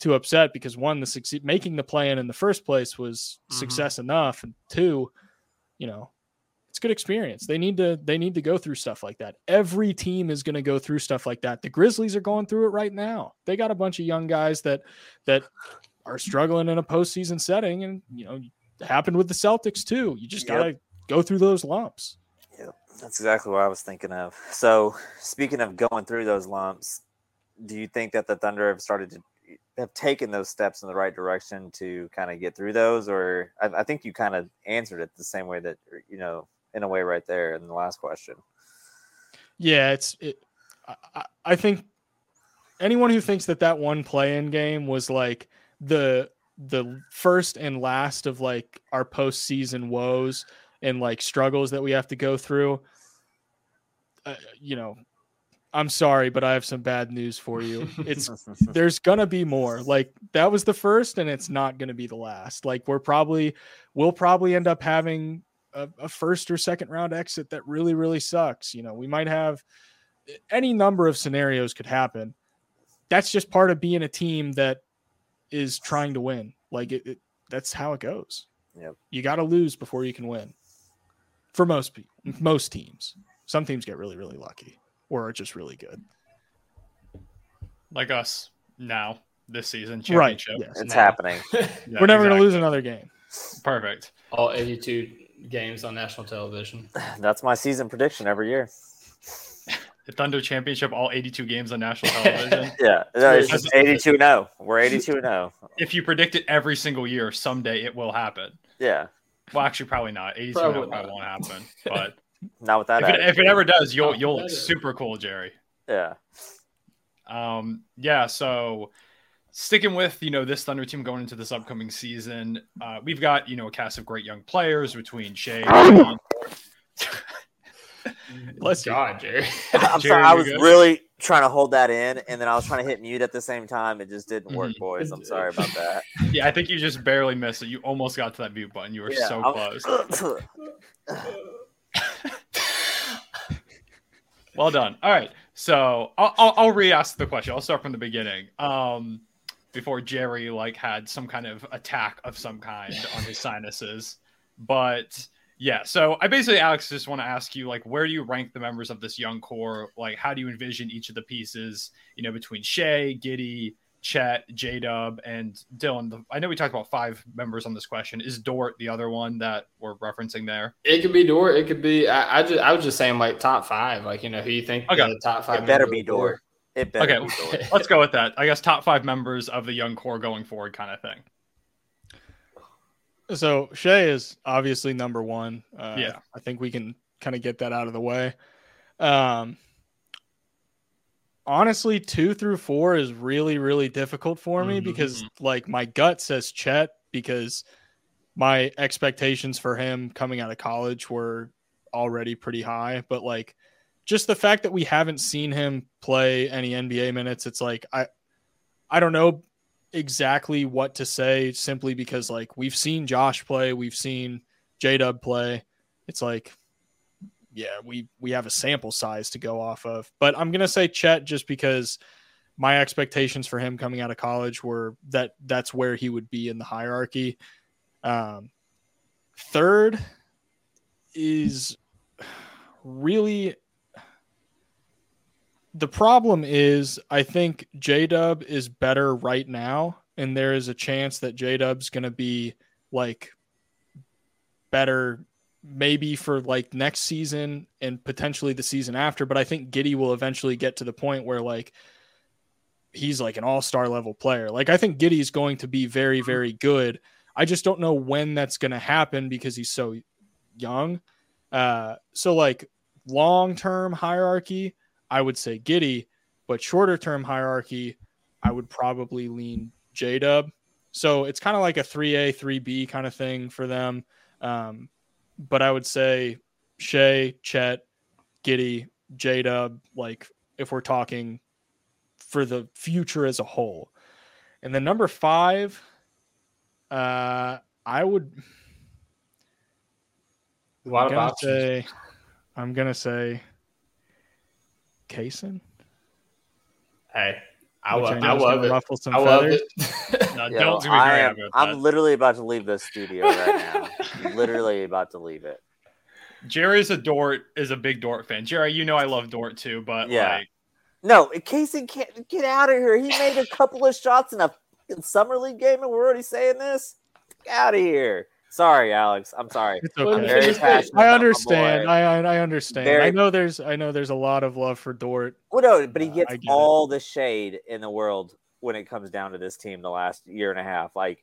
too upset because one, the succeed making the play in the first place was Mhm. success enough. And two, you know, it's good experience. They need to they need to go through stuff like that. Every team is going to go through stuff like that. The Grizzlies are going through it right now. They got a bunch of young guys that that are struggling in a postseason setting, and you know, happened with the Celtics too. You just got to go through those lumps. That's exactly what I was thinking of. So, speaking of going through those lumps, do you think that the Thunder have started to have taken those steps in the right direction to kind of get through those? Or I, I think you kind of answered it the same way that, er, you know, in a way right there in the last question. Yeah, it's it. I- I, think anyone who thinks that that one play-in game was like the the first and last of like our postseason woes and like struggles that we have to go through, uh, you know, I'm sorry, but I have some bad news for you. It's there's gonna be more. Like that was the first, and it's not gonna be the last. Like we're probably we'll probably end up having a, a first or second round exit that really really sucks. You know, we might have any number of scenarios could happen. That's just part of being a team that is trying to win. Like it, it that's how it goes. Yep. You got to lose before you can win. For most people, most teams. Some teams get really really lucky or are just really good. like us now this season. Right. Yes. It's Now. happening. Yeah, We're never going to lose another game. Perfect. All 82 games on national television. That's my season prediction every year. The Thunder Championship, all 82 games on national television. Yeah. No, it's just 82 0. We're 82 0. if you predict it every single year, someday it will happen. Yeah. Well, actually, probably not. 82 Probably probably, probably not. won't happen. But Not with that. if it, if it ever does, you'll Oh, you'll look super cool, Jerry. Yeah. Um, yeah, so sticking with you know this Thunder team going into this upcoming season, uh, we've got you know a cast of great young players between Shai. Green- Bless you. God, Jerry. I'm Jerry, sorry. I was good? really trying to hold that in, and then I was trying to hit mute at the same time. It just didn't work, Mhm. boys. I'm sorry about that. yeah, I think you just barely missed it. You almost got to that mute button. You were Yeah, so I'm- close. Well done. All right, so I'll, I'll, I'll re-ask the question. I'll start from the beginning. Um, before Jerry like had some kind of attack of some kind on his sinuses, but yeah. So I basically, Alex, just want to ask you like, where do you rank the members of this young core? Like, how do you envision each of the pieces? You know, between Shai, Giddey, Chet, J Dub, and Dylan. The, I know we talked about five members on this question. Is Dort the other one that we're referencing there? It could be Dort. It could be. I, I just. I was just saying like top five. Like you know who you think Okay. the top five. It better be Dort. It better Okay. be Dort. Let's go with that. I guess top five members of the young core going forward, kind of thing. So Shai is obviously number one. Uh, Yeah. I think we can kind of get that out of the way. Um, honestly, two through four is really, really difficult for me Mhm. because like my gut says Chet because my expectations for him coming out of college were already pretty high. But like just the fact that we haven't seen him play any NBA minutes, it's like I I don't know exactly what to say simply because like we've seen Josh play, we've seen J Dub play. It's like yeah, we we have a sample size to go off of. But I'm gonna say Chet just because my expectations for him coming out of college were that that's where he would be in the hierarchy. Um, third is really the problem is I think J Dub is better right now, and there is a chance that J Dub's gonna be like better maybe for like next season and potentially the season after. But I think Giddey will eventually get to the point where like he's like an all-star level player. Like I think Giddey's going to be very, very good. I just don't know when that's gonna happen because he's so young. Uh so like long-term hierarchy, I would say Giddey, but shorter term hierarchy, I would probably lean J Dub. So it's kind of like a 3A, 3B kind of thing for them. Um, but I would say Shai, Chet, Giddey, J Dub, like if we're talking for the future as a whole. And then number five, uh, I would A lot I'm of options. say I'm gonna say Cason. Hey, I, which lo- know I love it. Ruffle some I love feathers. it. No, Yo, Dylan's gonna be I very am, happy I'm literally about to leave the studio right now. literally about to leave it. Jerry's a Dort is a big Dort fan. Jerry, you know I love Dort too, but Yeah. like No, Casey can't get out of here. He made a couple of shots in a fucking summer league game, and we're already saying this. Get out of here. Sorry, Alex. I'm sorry. It's Well, I'm okay. very very passionate passionate. I understand. I, I I understand. Very- I know there's I know there's a lot of love for Dort. Well, no, but he Uh, gets I get it. all the shade in the world when it comes down to this team the last year and a half. Like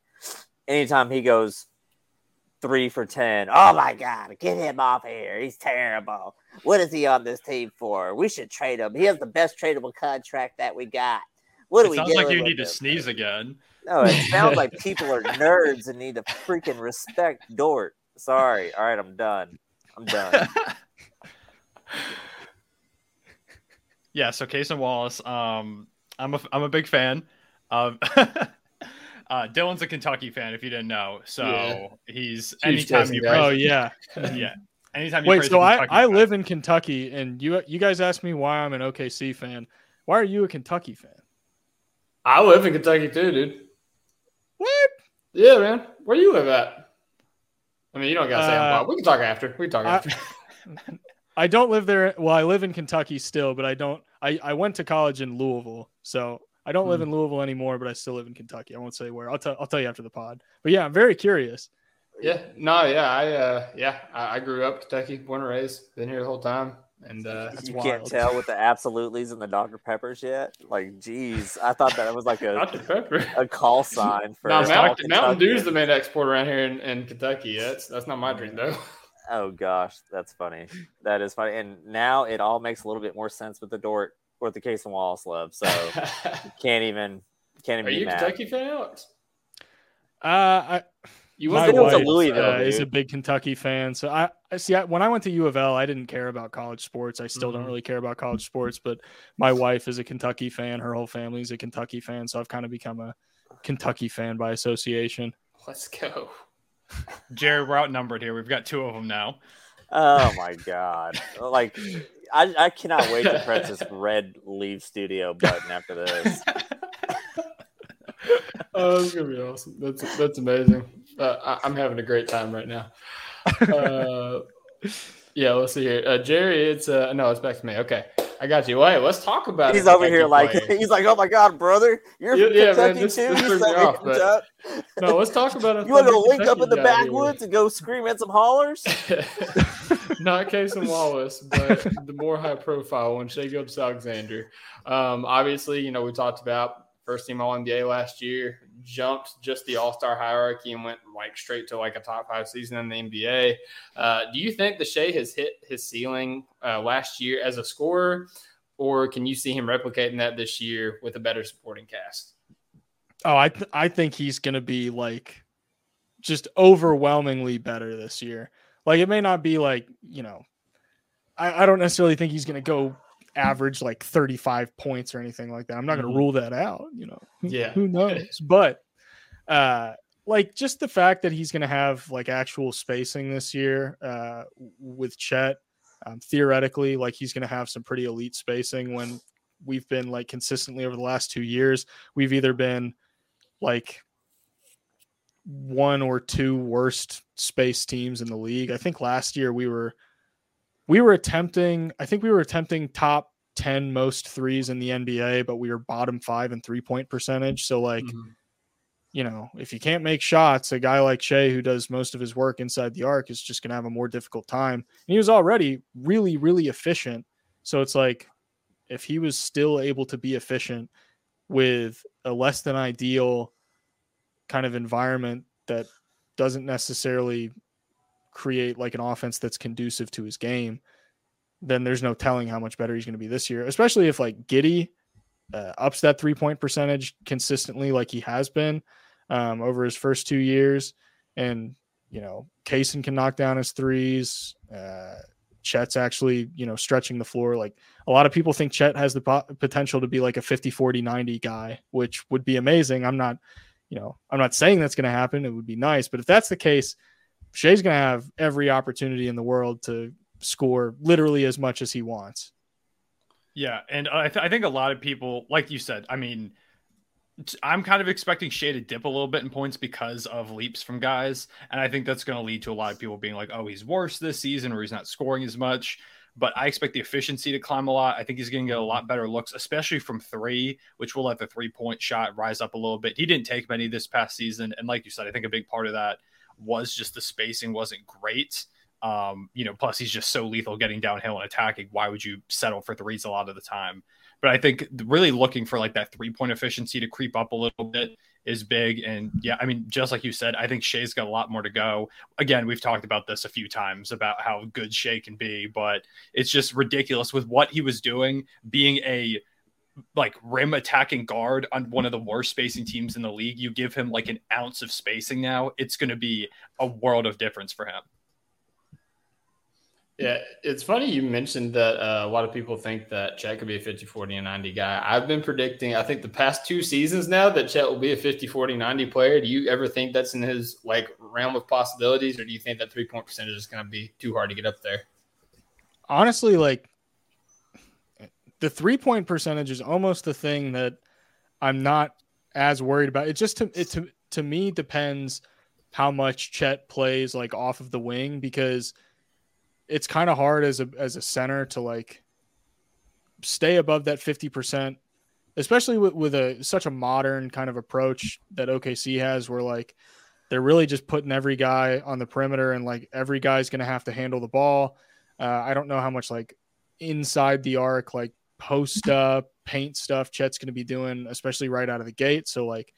anytime he goes three for ten, oh my god, get him off here. He's terrible. What is he on this team for? We should trade him. He has the best tradable contract that we got. What are it we sounds like you with need to sneeze again. No, it sounds like people are nerds and need to freaking respect Dort. Sorry. All right, I'm done. I'm done. yeah, so Cason Wallace, um, I'm a I'm a big fan. Um, uh, Dylan's a Kentucky fan, if you didn't know. So Yeah. he's Huge anytime Jason you guy. praise, Oh yeah. yeah, anytime you Wait, so I, I guy- live in Kentucky and you you guys asked me why I'm an OKC fan. Why are you a Kentucky fan? I live in Kentucky too, dude. What? Yeah, man. Where you live at? I mean, you don't gotta say I'm Uh, We can talk after. We can talk after. I don't live there. Well, I live in Kentucky still, but I don't. I, I went to college in Louisville, so I don't live in Louisville anymore. But I still live in Kentucky. I won't say where. I'll tell. I'll tell you after the pod. But yeah, I'm very curious. yeah, no, yeah, I, uh, yeah, I, I grew up Kentucky, born and raised, been here the whole time, and uh, That's you can't tell with the absolutely's and the Dr. Peppers yet. Like, geez, I thought that was like a, Dr Pepper. a call sign for No, all Mountain, Mountain Dew's the main export around here in, in Kentucky. That's that's not my drink though. Oh gosh, that's funny. That is funny. And now it all makes a little bit more sense with the Dort or the Cason Wallace love. So can't even can't even Are be you a mad. Kentucky fan, Alex? Uh, I, You my went to wife Louisville, uh, is a big Kentucky fan, so I, I see. I, when I went to U of L, I didn't care about college sports. I still Mhm. don't really care about college sports, but my wife is a Kentucky fan. Her whole family's a Kentucky fan, so I've kind of become a Kentucky fan by association. Let's go. Jerry, we're outnumbered here. We've got two of them now. Oh my god! Like, I, I cannot wait to press this red leave studio button after this. Oh, that's gonna be awesome. That's that's amazing. Uh, I, I'm having a great time right now. Uh, yeah, let's see here. Uh, Jerry, it's uh, no, it's back to me. Okay, I got you. Wait, let's talk about. He's a over here like Kentucky he's like, oh my god, brother, you're Yeah, from yeah, man, Kentucky this- too. this You threw sent me me off, but- no, let's talk about. a You want to go fucking link up in the Kentucky guy backwoods and go scream at some hollers? Not Cason Wallace, but the more high profile one, Shai Gilgeous-Alexander. Um, obviously, you know, we talked about first team All NBA last year, jumped just the All Star hierarchy and went like straight to like a top five season in the NBA. Uh, do you think the Shai has hit his ceiling uh, last year as a scorer? or can you see him replicating that this year with a better supporting cast? Oh, I th- I think he's going to be like just overwhelmingly better this year. Like it may not be like you know, I, I don't necessarily think he's going to go average like 35 points or anything like that. I'm not going to Mhm. rule that out. You know, Yeah. who knows? But uh, like just the fact that he's going to have like actual spacing this year uh, with Chet, um, theoretically, like he's going to have some pretty elite spacing when we've been like consistently over the last two years. We've either been like one or two worst space teams in the league. I think last year we were we were attempting I think we were attempting top 10 most threes in the NBA, but we were bottom 5 in three-point percentage. So like, Mhm. you know, if you can't make shots, a guy like Shai who does most of his work inside the arc is just going to have a more difficult time. And he was already really really efficient. So it's like if he was still able to be efficient with a less than ideal kind of environment that doesn't necessarily create like an offense that's conducive to his game, then there's no telling how much better he's going to be this year, especially if like Giddey uh, ups that three point percentage consistently like he has been um, over his first two years. And, you know, Cason can knock down his threes. Uh, Chet's actually, you know, stretching the floor. Like a lot of people think Chet has the po- potential to be like a 50, 40, 90 guy, which would be amazing. I'm not, you know, I'm not saying that's going to happen. It would be nice. But if that's the case, Shai's going to have every opportunity in the world to score literally as much as he wants. Yeah, and I, th- I think a lot of people, like you said, I mean, I'm kind of expecting Shai to dip a little bit in points because of leaps from guys, and I think that's going to lead to a lot of people being like, "Oh, he's worse this season, or he's not scoring as much." But I expect the efficiency to climb a lot. I think he's going to get a lot better looks, especially from three, which will let the three point shot rise up a little bit. He didn't take many this past season, and like you said, I think a big part of that was just the spacing wasn't great. Um, you know, plus he's just so lethal getting downhill and attacking. Why would you settle for threes a lot of the time? But I think really looking for like that three point efficiency to creep up a little bit is big. And yeah, I mean, just like you said, I think Shai's got a lot more to go. Again, we've talked about this a few times about how good Shai can be, but it's just ridiculous with what he was doing, being a like rim attacking guard on one of the worst spacing teams in the league. You give him like an ounce of spacing now, it's going to be a world of difference for him. Yeah, it's funny you mentioned that uh, a lot of people think that Chet could be a 50, 40, and 90 guy. I've been predicting, I think the past two seasons now, that Chet will be a 50, 40, 90 player. Do you ever think that's in his like realm of possibilities, or do you think that three point percentage is going to be too hard to get up there? honestly, like the three point percentage is almost the thing that I'm not as worried about. It just to it to to me depends how much Chet plays like off of the wing because it's kind of hard as a as a center to like stay above that 50% especially with, with a such a modern kind of approach that OKC has where like they're really just putting every guy on the perimeter and like every guy's going to have to handle the ball uh, I don't know how much like inside the arc, like post up, paint stuff Chet's going to be doing, especially right out of the gate. So, like,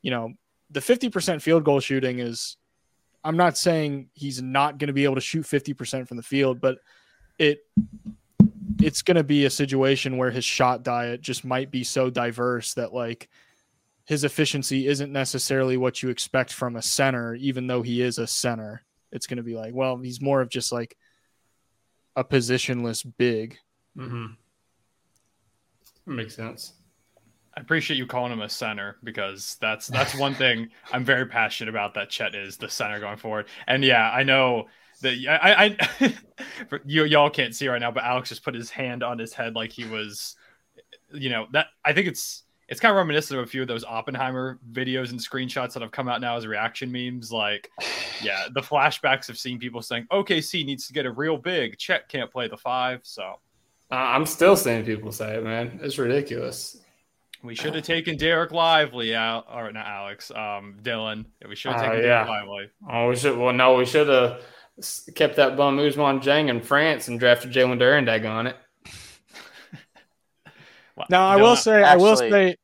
you know, the 50% field goal shooting is, I'm not saying he's not going to be able to shoot 50% from the field, but it, it's going to be a situation where his shot diet just might be so diverse that like his efficiency isn't necessarily what you expect from a center, even though he is a center. It's going to be like, well, he's more of just like a positionless big. Mm-hmm. Makes sense. I appreciate you calling him a center because that's that's one thing I'm very passionate about. That Chet is the center going forward, and yeah, I know that I, I you y'all can't see right now, but Alex just put his hand on his head like he was, you know, that I think it's it's kind of reminiscent of a few of those Oppenheimer videos and screenshots that have come out now as reaction memes. Like, yeah, the flashbacks of seeing people saying OKC needs to get a real big. Chet can't play the five, so I'm still seeing people say it, man. It's ridiculous. We should have taken Dereck Lively out, or not Alex, um, Dylan. Yeah, we should have Oh, taken yeah. Dereck Lively. Oh, we should. Well, no, we should have kept that bum Ousmane Dieng in France and drafted Jalen Durandag on it. Well, Now, I Dylan- will say, I will say,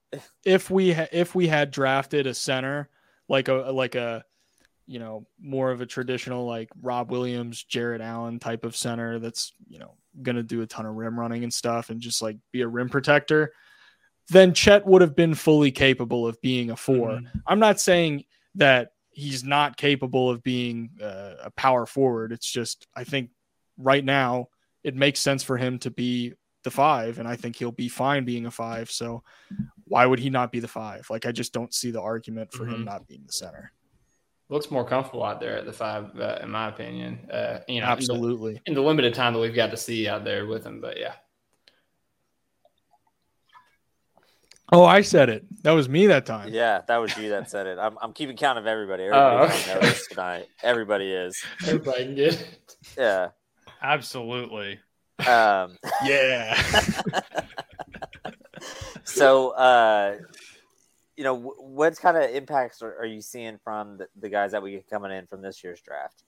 if we ha- if we had drafted a center like a like a you know, more of a traditional like Rob Williams, Jared Allen type of center that's, you know, going to do a ton of rim running and stuff and just like be a rim protector, then Chet would have been fully capable of being a 4 Mhm. I'm not saying that he's not capable of being uh, a power forward. It's just, I think right now it makes sense for him to be the five, and I think he'll be fine being a five. So why would he not be the five? Like, I just don't see the argument for him Mhm. not being the center. Looks more comfortable out there at the five, uh, in my opinion. Uh, you know, in the- Absolutely. in the limited time that we've got to see out there with him. But yeah, Oh, I said it. That was me that time. Yeah, that was you that said it. I'm, I'm keeping count of everybody. Oh, okay. tonight. Everybody is. everybody can get it. Yeah. Absolutely. Um, Yeah. so, uh, you know, wh- what kind of impacts are, are you seeing from the, the guys that we get coming in from this year's draft?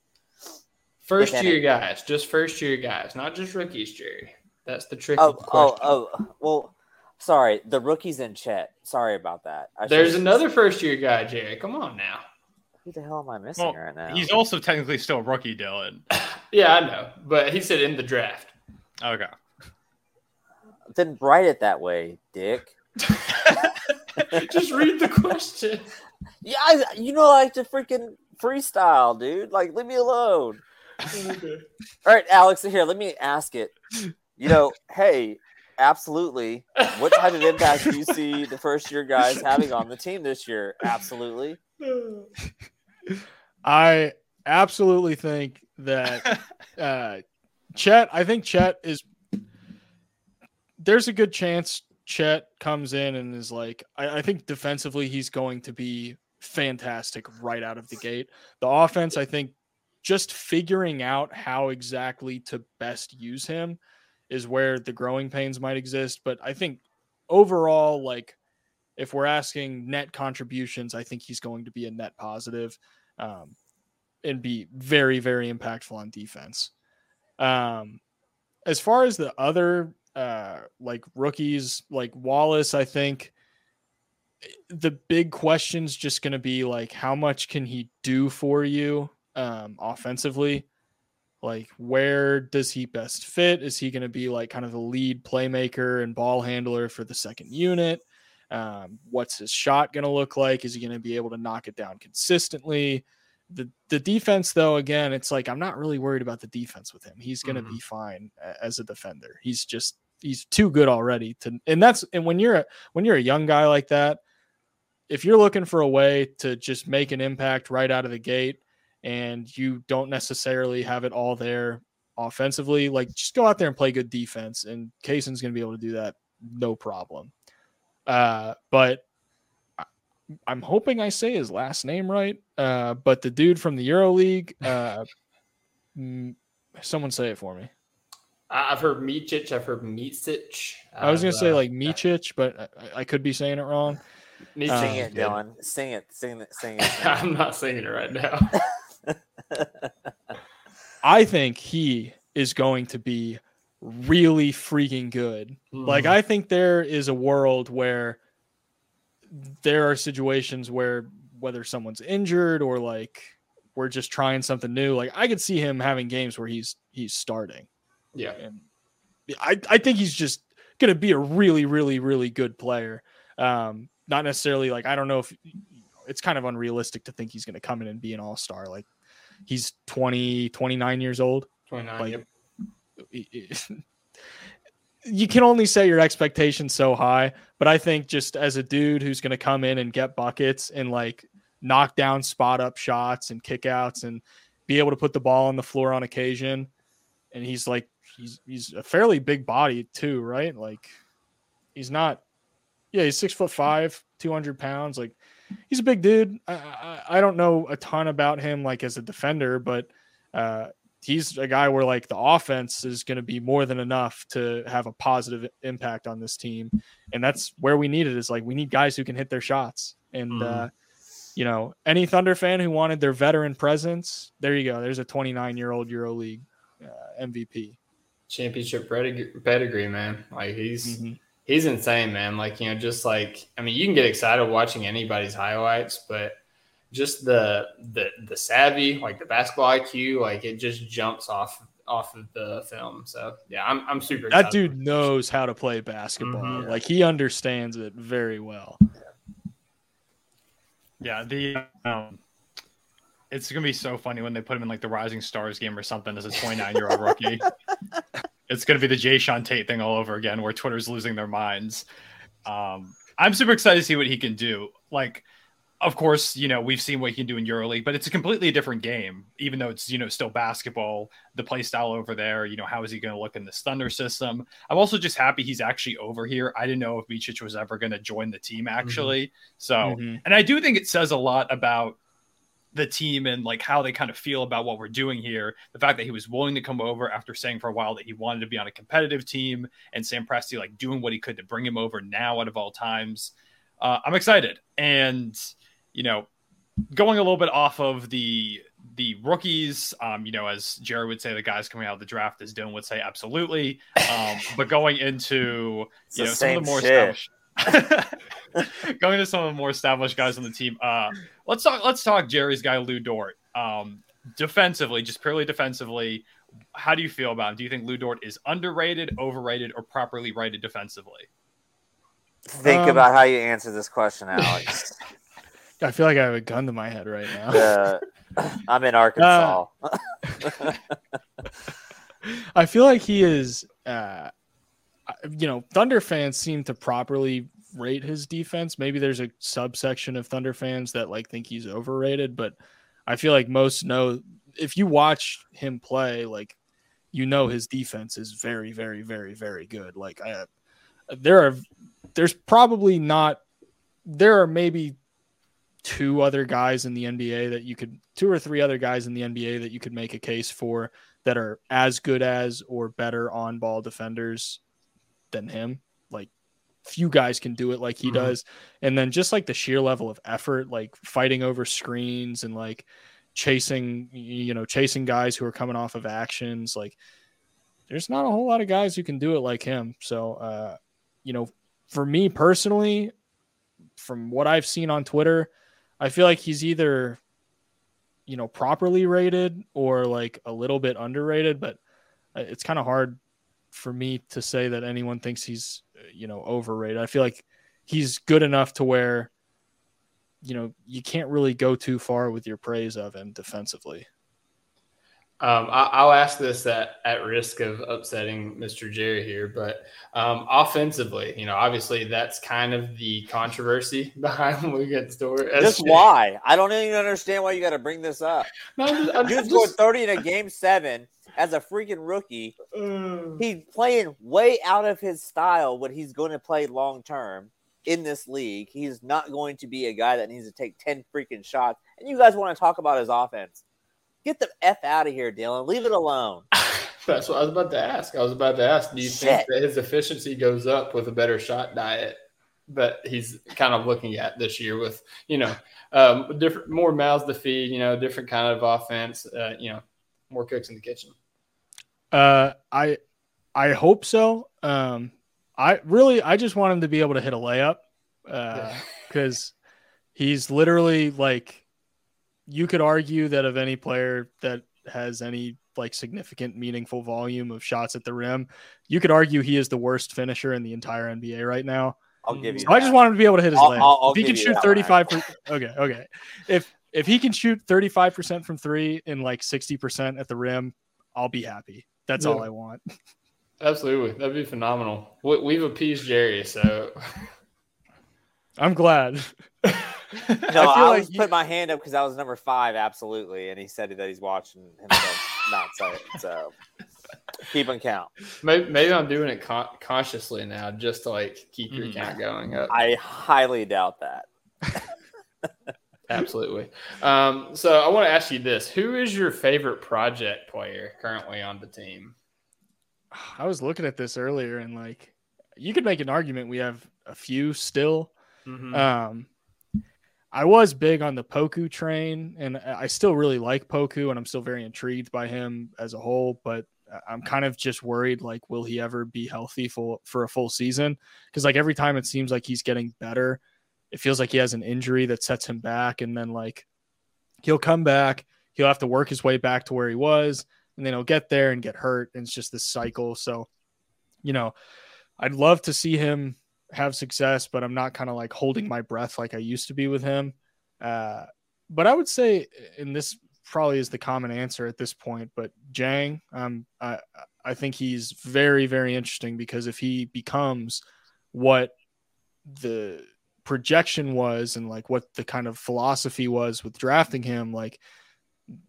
First year guys, just first year guys, not just rookies, Jerry. That's the tricky Oh, oh, question. oh. Well, sorry, the rookies in Chet. Sorry about that. I There's should've- another first year guy, Jerry. Come on now. Who the hell am I missing Well, right now? He's also technically still a rookie, Dylan. Yeah, I know, but he said in the draft. Okay. Didn't write it that way, Dick. just read the question. Yeah, I, you know, I like to freaking freestyle, dude. Like, leave me alone. All right, Alex, here, let me ask it. You know, hey, absolutely. What type of impact do you see the first year guys having on the team this year? Absolutely. I absolutely think that uh, Chet, I think Chet is. There's a good chance Chet comes in and is like, I, I think defensively he's going to be fantastic right out of the gate. The offense, I think, just figuring out how exactly to best use him is where the growing pains might exist. But I think overall, like, if we're asking net contributions, I think he's going to be a net positive um, and be very, very impactful on defense. Um, as far as the other uh, like rookies, like Wallace, I think the big question's just going to be like, how much can he do for you um, offensively? Like, where does he best fit? Is he going to be like kind of the lead playmaker and ball handler for the second unit? Um, what's his shot going to look like? Is he going to be able to knock it down consistently? The the defense, though, again, it's like I'm not really worried about the defense with him. He's going to be fine as a defender. He's just he's too good already to, and that's and when you're a, when you're a young guy like that, if you're looking for a way to just make an impact right out of the gate, and you don't necessarily have it all there offensively, like just go out there and play good defense, and Cason's going to be able to do that no problem. Uh, but I'm hoping I say his last name right. Uh, but the dude from the Euro League, uh, someone say it for me. I- I've heard Micic. I've heard Micic. I was gonna I've, say uh, like Micic, but I, I could be saying it wrong. Micic Uh, Sing is it, good. Dylan. Sing it. Sing it. Sing it. I'm not singing it right now. I think he is going to be really freaking good. Like Mhm. I think there is a world where there are situations where whether someone's injured or like we're just trying something new, like I could see him having games where he's he's starting. Yeah. And I, I think he's just gonna be a really, really, really good player. Um, not necessarily like I don't know if it's kind of unrealistic to think he's gonna come in and be an all-star. Like he's 20, 29 years old. 29. Like, yep. you can only set your expectations so high, but I think just as a dude who's going to come in and get buckets and like knock down spot up shots and kickouts and be able to put the ball on the floor on occasion, and he's like he's he's a fairly big body too, right? Like he's not, yeah, he's six foot five, two hundred pounds, like. He's a big dude. I, I, I don't know a ton about him like as a defender, but uh, he's a guy where like the offense is going to be more than enough to have a positive impact on this team and that's where we need it is like we need guys who can hit their shots and Mhm. uh you know any thunder fan who wanted their veteran presence there you go there's a 29 year old euro league uh, mvp Championship pedigree, pedigree, man. Like he's Mhm. he's insane, man. Like you know, just like I mean, you can get excited watching anybody's highlights, but just the the the savvy, like the basketball IQ, like it just jumps off off of the film. So yeah, I'm I'm super. That excited. dude knows how to play basketball. Mhm. Like he understands it very well. Yeah, the um, it's gonna be so funny when they put him in like the Rising Stars game or something as a 29 year old rookie. it's gonna be the Jae'Sean Tate thing all over again, where Twitter's losing their minds. Um, I'm super excited to see what he can do. Like, of course, you know we've seen what he can do in EuroLeague, but it's a completely different game. Even though it's you know still basketball, the play style over there. You know how is he going to look in this Thunder system? I'm also just happy he's actually over here. I didn't know if Micic was ever going to join the team actually. So Mhm. and I do think it says a lot about the team and like how they kind of feel about what we're doing here. The fact that he was willing to come over after saying for a while that he wanted to be on a competitive team, and Sam Presti like doing what he could to bring him over now out of all times. Uh, I'm excited, and you know, going a little bit off of the the rookies, um, you know, as Jerry would say, the guys coming out of the draft, as Dylan would say, absolutely. Um, but going into you know some of the more shit. established going to some of the more established guys on the team. Uh, let's talk. Let's talk Jerry's guy Lu Dort. Um, defensively, just purely defensively, how do you feel about him? Do you think Lu Dort is underrated, overrated, or properly rated defensively? Think Um, about how you answer this question, Alex. I feel like I have a gun to my head right now. Uh, I'm in Arkansas. I feel like he is, uh, you know, Thunder fans seem to properly rate his defense. Maybe there's a subsection of Thunder fans that like think he's overrated, but I feel like most know if you watch him play, like you know his defense is very, very, very, very good. Like I, there are, there's probably not, there are maybe two other guys in the NBA that you could, two or three other guys in the NBA that you could make a case for that are as good as or better on ball defenders than him. Like few guys can do it like he Mhm. does. And then just like the sheer level of effort, like fighting over screens and like chasing, you know, chasing guys who are coming off of actions. Like there's not a whole lot of guys who can do it like him. So, uh, you know, for me personally, from what I've seen on Twitter, I feel like he's either you know properly rated or like a little bit underrated but uh, it's kind of hard for me to say that anyone thinks he's uh, you know overrated i feel like he's good enough to where you know you can't really go too far with your praise of him defensively Um, I, I'll ask this at, at risk of upsetting Mr. Jerry here, but um, offensively, you know, obviously that's kind of the controversy behind Wigan's door. Just why? I don't even understand why you got to bring this up. No, I'm just, I'm Dude just- scored 30 in a game seven as a freaking rookie. uh, He's playing way out of his style what he's going to play long term in this league. He's not going to be a guy that needs to take 10 freaking shots. And you guys want to talk about his offense. Get the F out of here, Dylan. Leave it alone. that's what I was about to ask. I was about to ask, do you think that his efficiency goes up with a better shot diet that he's kind of looking at this year with, you know, um, different, more mouths to feed, you know, different kind of offense, uh, you know, more cooks in the kitchen. Uh i i hope so. Um i really i just want him to be able to hit a layup uh because he's literally like you could argue that of any player that has any like significant meaningful volume of shots at the rim you could argue he is the worst finisher in the entire nba right now. I'll give you so i just want him to be able to hit his I'll- layup. I'll- I'll if he can shoot 35 okay okay. If if he can shoot 35% from three and like 60% at the rim i'll be happy that's all i want Absolutely. That'd be phenomenal. We, we've appeased Jerry, so i'm glad No, I I, feel was like you- put my hand up because I was number five, absolutely, and he said that he's watching himself not say it. So keep on count. maybe, maybe I'm doing it con- consciously now just to like keep your Mhm. count going up. I highly doubt that. Absolutely. Um, so I want to ask you this: Who is your favorite project player currently on the team? I was looking at this earlier and like you could make an argument we have a few still. Mhm. Um I was big on the Poku train and I still really like Poku and I'm still very intrigued by him as a whole, but I'm kind of just worried like will he ever be healthy for for a full season? Cuz like every time it seems like he's getting better, it feels like he has an injury that sets him back and then like he'll come back. He'll have to work his way back to where he was, and then he'll get there and get hurt. And it's just this cycle. So, you know, I'd love to see him have success, but I'm not kind of like holding my breath like I used to be with him. Uh, but I would say, and this probably is the common answer at this point, but Dieng, um, I, I think he's very, very interesting because if he becomes what the projection was and like what the kind of philosophy was with drafting him, like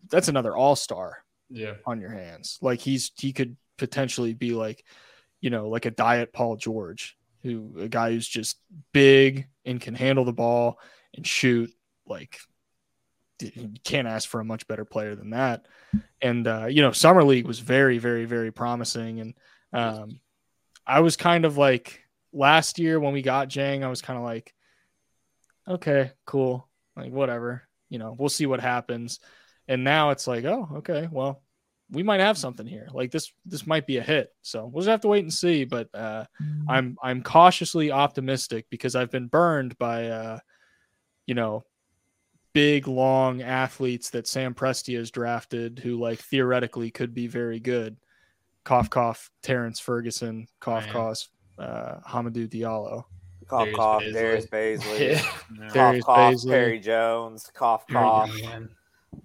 that's another all star Yeah. on your hands. Like he's he could potentially be like, you know, like a diet Paul George, who a guy who's just big and can handle the ball and shoot. Like you can't ask for a much better player than that. And uh, you know, summer league was very, very, very promising. And um, I was kind of like last year when we got Dieng, I was kind of like, okay, cool, like whatever. You know, we'll see what happens. And now it's like, oh, okay, well, we might have something here. Like this, this might be a hit. So we'll just have to wait and see. But uh, I'm I'm cautiously optimistic because I've been burned by, uh, you know, big long athletes that Sam Presti has drafted who like theoretically could be very good. Cough cough, Terrance Ferguson, cough cough, uh, Hamidou Diallo. Cough, Darius cough, Bazley. Darius Bazley. Yeah. Cough, Darius cough, Bazley. Perry Jones. Cough, There cough.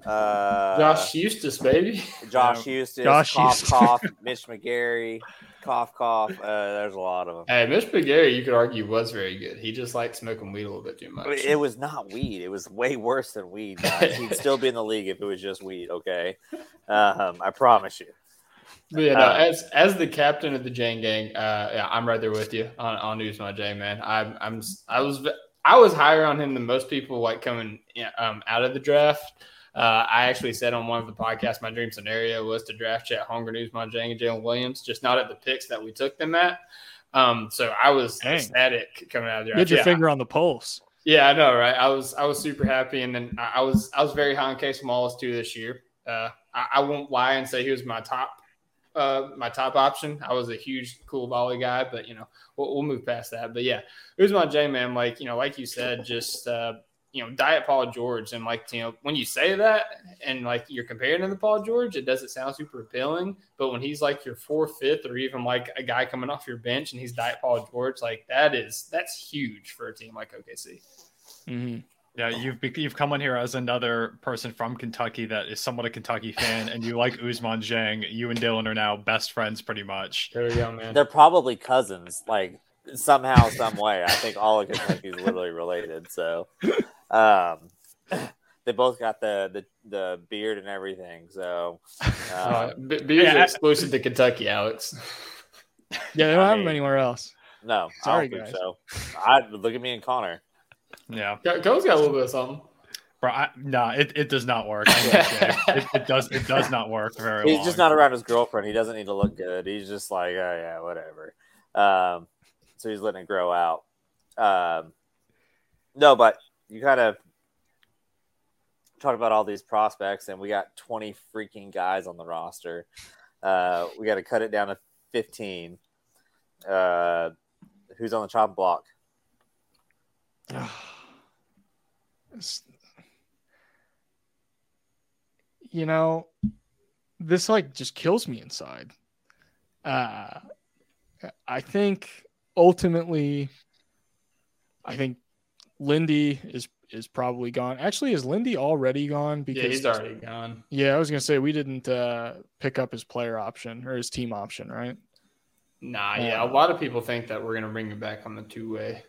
Uh, Josh Huestis, baby. Josh Huestis. Josh cough, Huestis. cough. Mitch McGary. Cough, cough. Uh, there's a lot of them. Hey, Mitch McGary, you could argue was very good. He just liked smoking weed a little bit too much. It was not weed. It was way worse than weed. Guys. He'd still be in the league if it was just weed. Okay, um, I promise you. But yeah, no, Uh, as as the captain of the Dieng Gang, uh, yeah, I'm right there with you on on News My J man. I'm I'm I was I was higher on him than most people like coming um, out of the draft. Uh, I actually said on one of the podcasts, my dream scenario was to draft Chet Holmgren, News My Jang, and Jalen Williams, just not at the picks that we took them at. Um, so I was Dang. ecstatic coming out of the You had your Yeah, finger on the pulse. yeah, I know, right? I was I was super happy, and then I I was I was very high on Case Wallace too this year. Uh, I, I won't lie and say he was my top uh, my top option. I was a huge Coulibaly guy, but you know we'll, we'll move past that. But yeah, my J man. Like you know, like you said, just uh, you know, diet Paul George, and like you know, when you say that and like you're comparing him to Paul George, it doesn't sound super appealing. But when he's like your fourth, fifth, or even like a guy coming off your bench and he's diet Paul George, like that is that's huge for a team like OKC. Mm-hmm. Yeah, you've be- you've come on here as another person from Kentucky that is somewhat a Kentucky fan, and you like Ousmane Dieng. You and Dylan are now best friends, pretty much. There we go, man. They're probably cousins, like somehow, some way. I think all of Kentucky is literally related. So, um, they both got the the, the beard and everything. So, Uh, um, B- beers yeah, exclusive to Kentucky, Alex. Yeah, they don't I have mean- them anywhere else. no, Sorry, I don't think guys. so. I look at me and Connor. Yeah, Co- Cole's got a little bit of something. bro. I, nah, it, it does not work. I'm gonna say. it, it does it does not work very He's long. just not around his girlfriend. He doesn't need to look good. He's just like, oh yeah, whatever. Um, so he's letting it grow out. Um, no, but you kind of talk about all these prospects, and we got twenty freaking guys on the roster. Uh, we got to cut it down to fifteen. Uh, who's on the chopping block? You know, this like just kills me inside. Uh, I think ultimately, I think Lindy is is probably gone. Actually, is Lindy already gone? Because Yeah, he's already gone. Yeah, I was gonna say we didn't uh, pick up his player option or his team option, right? Nah, yeah. A lot of people think that we're gonna bring him back on the two way.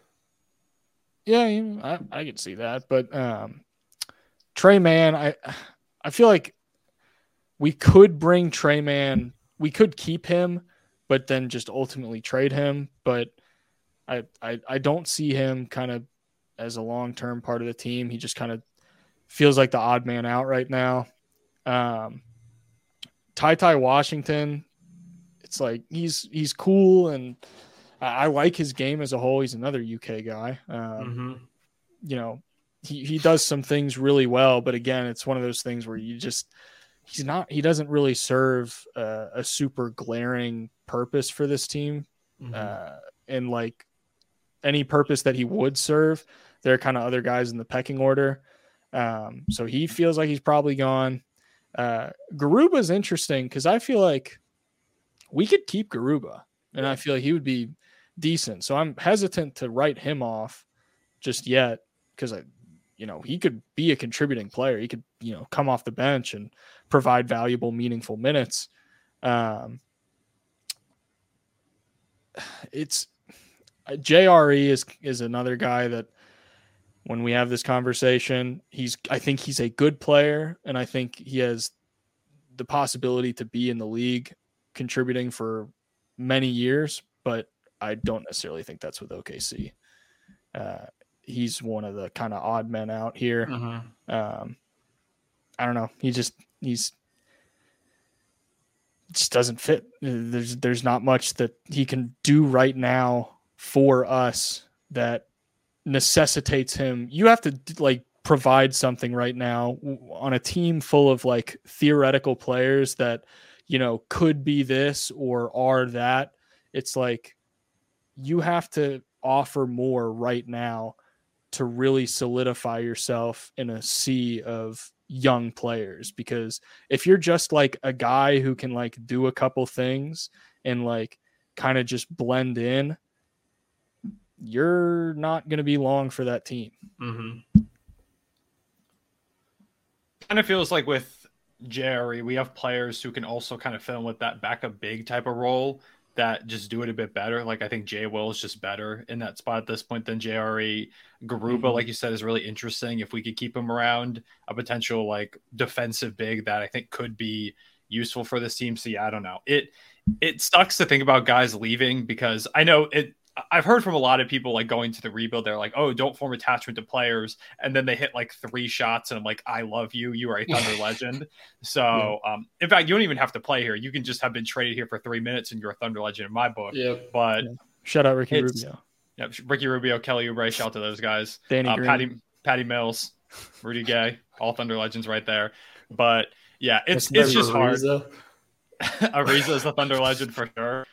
Yeah, I, I could see that, but um, Tre Mann, I I feel like we could bring Tre Mann, we could keep him, but then just ultimately trade him. But I I, I don't see him kind of as a long term part of the team. He just kind of feels like the odd man out right now. Um, Ty Ty Washington, it's like he's he's cool and I, I like his game as a whole. He's another UK guy. Um, Mm-hmm. you know, he, he does some things really well, but again, it's one of those things where you just he's not he doesn't really serve uh, a super glaring purpose for this team. Mm-hmm. Uh, and like any purpose that he would serve, there are kind of other guys in the pecking order. Um, so he feels like he's probably gone. Uh, Garuba is interesting because I feel like we could keep Garuba, and I feel like he would be decent. So I'm hesitant to write him off just yet because I, you know, he could be a contributing player. He could, you know, come off the bench and provide valuable, meaningful minutes. Um, it's JRE is is another guy that when we have this conversation, he's I think he's a good player and I think he has the possibility to be in the league contributing for many years, but I don't necessarily think that's with OKC. Uh, he's one of the kind of odd men out here. Mm-hmm. Um, I don't know. He just he's just doesn't fit. There's there's not much that he can do right now for us that necessitates him. You have to like provide something right now on a team full of like theoretical players that you know could be this or are that. It's like you have to offer more right now to really solidify yourself in a sea of young players because if you're just like a guy who can like do a couple things and like kind of just blend in you're not going to be long for that team Mm-hmm. Kind of feels like with Jerry, we have players who can also kind of fill in with that backup big type of role that just do it a bit better. Like I think Jay Will is just better in that spot at this point than JRE. Garuba, Mhm. like you said, is really interesting. If we could keep him around, a potential like defensive big that I think could be useful for this team. So yeah, I don't know. It it sucks to think about guys leaving because I know it I've heard from a lot of people like going to the rebuild, they're like, oh, don't form attachment to players. And then they hit like three shots, and I'm like, I love you. You are a Thunder legend. So, um, in fact, you don't even have to play here. You can just have been traded here for three minutes, and you're a Thunder legend in my book. Yep. But Yeah. shout out ricky rubio yeah, Ricky Rubio, Kelly Oubre, shout out to those guys. danny Uh, green Patty, Patty Mills, Rudy Gay, all Thunder legends right there. But yeah, it's it's just hard. Ariza. Ariza is a Thunder legend for sure.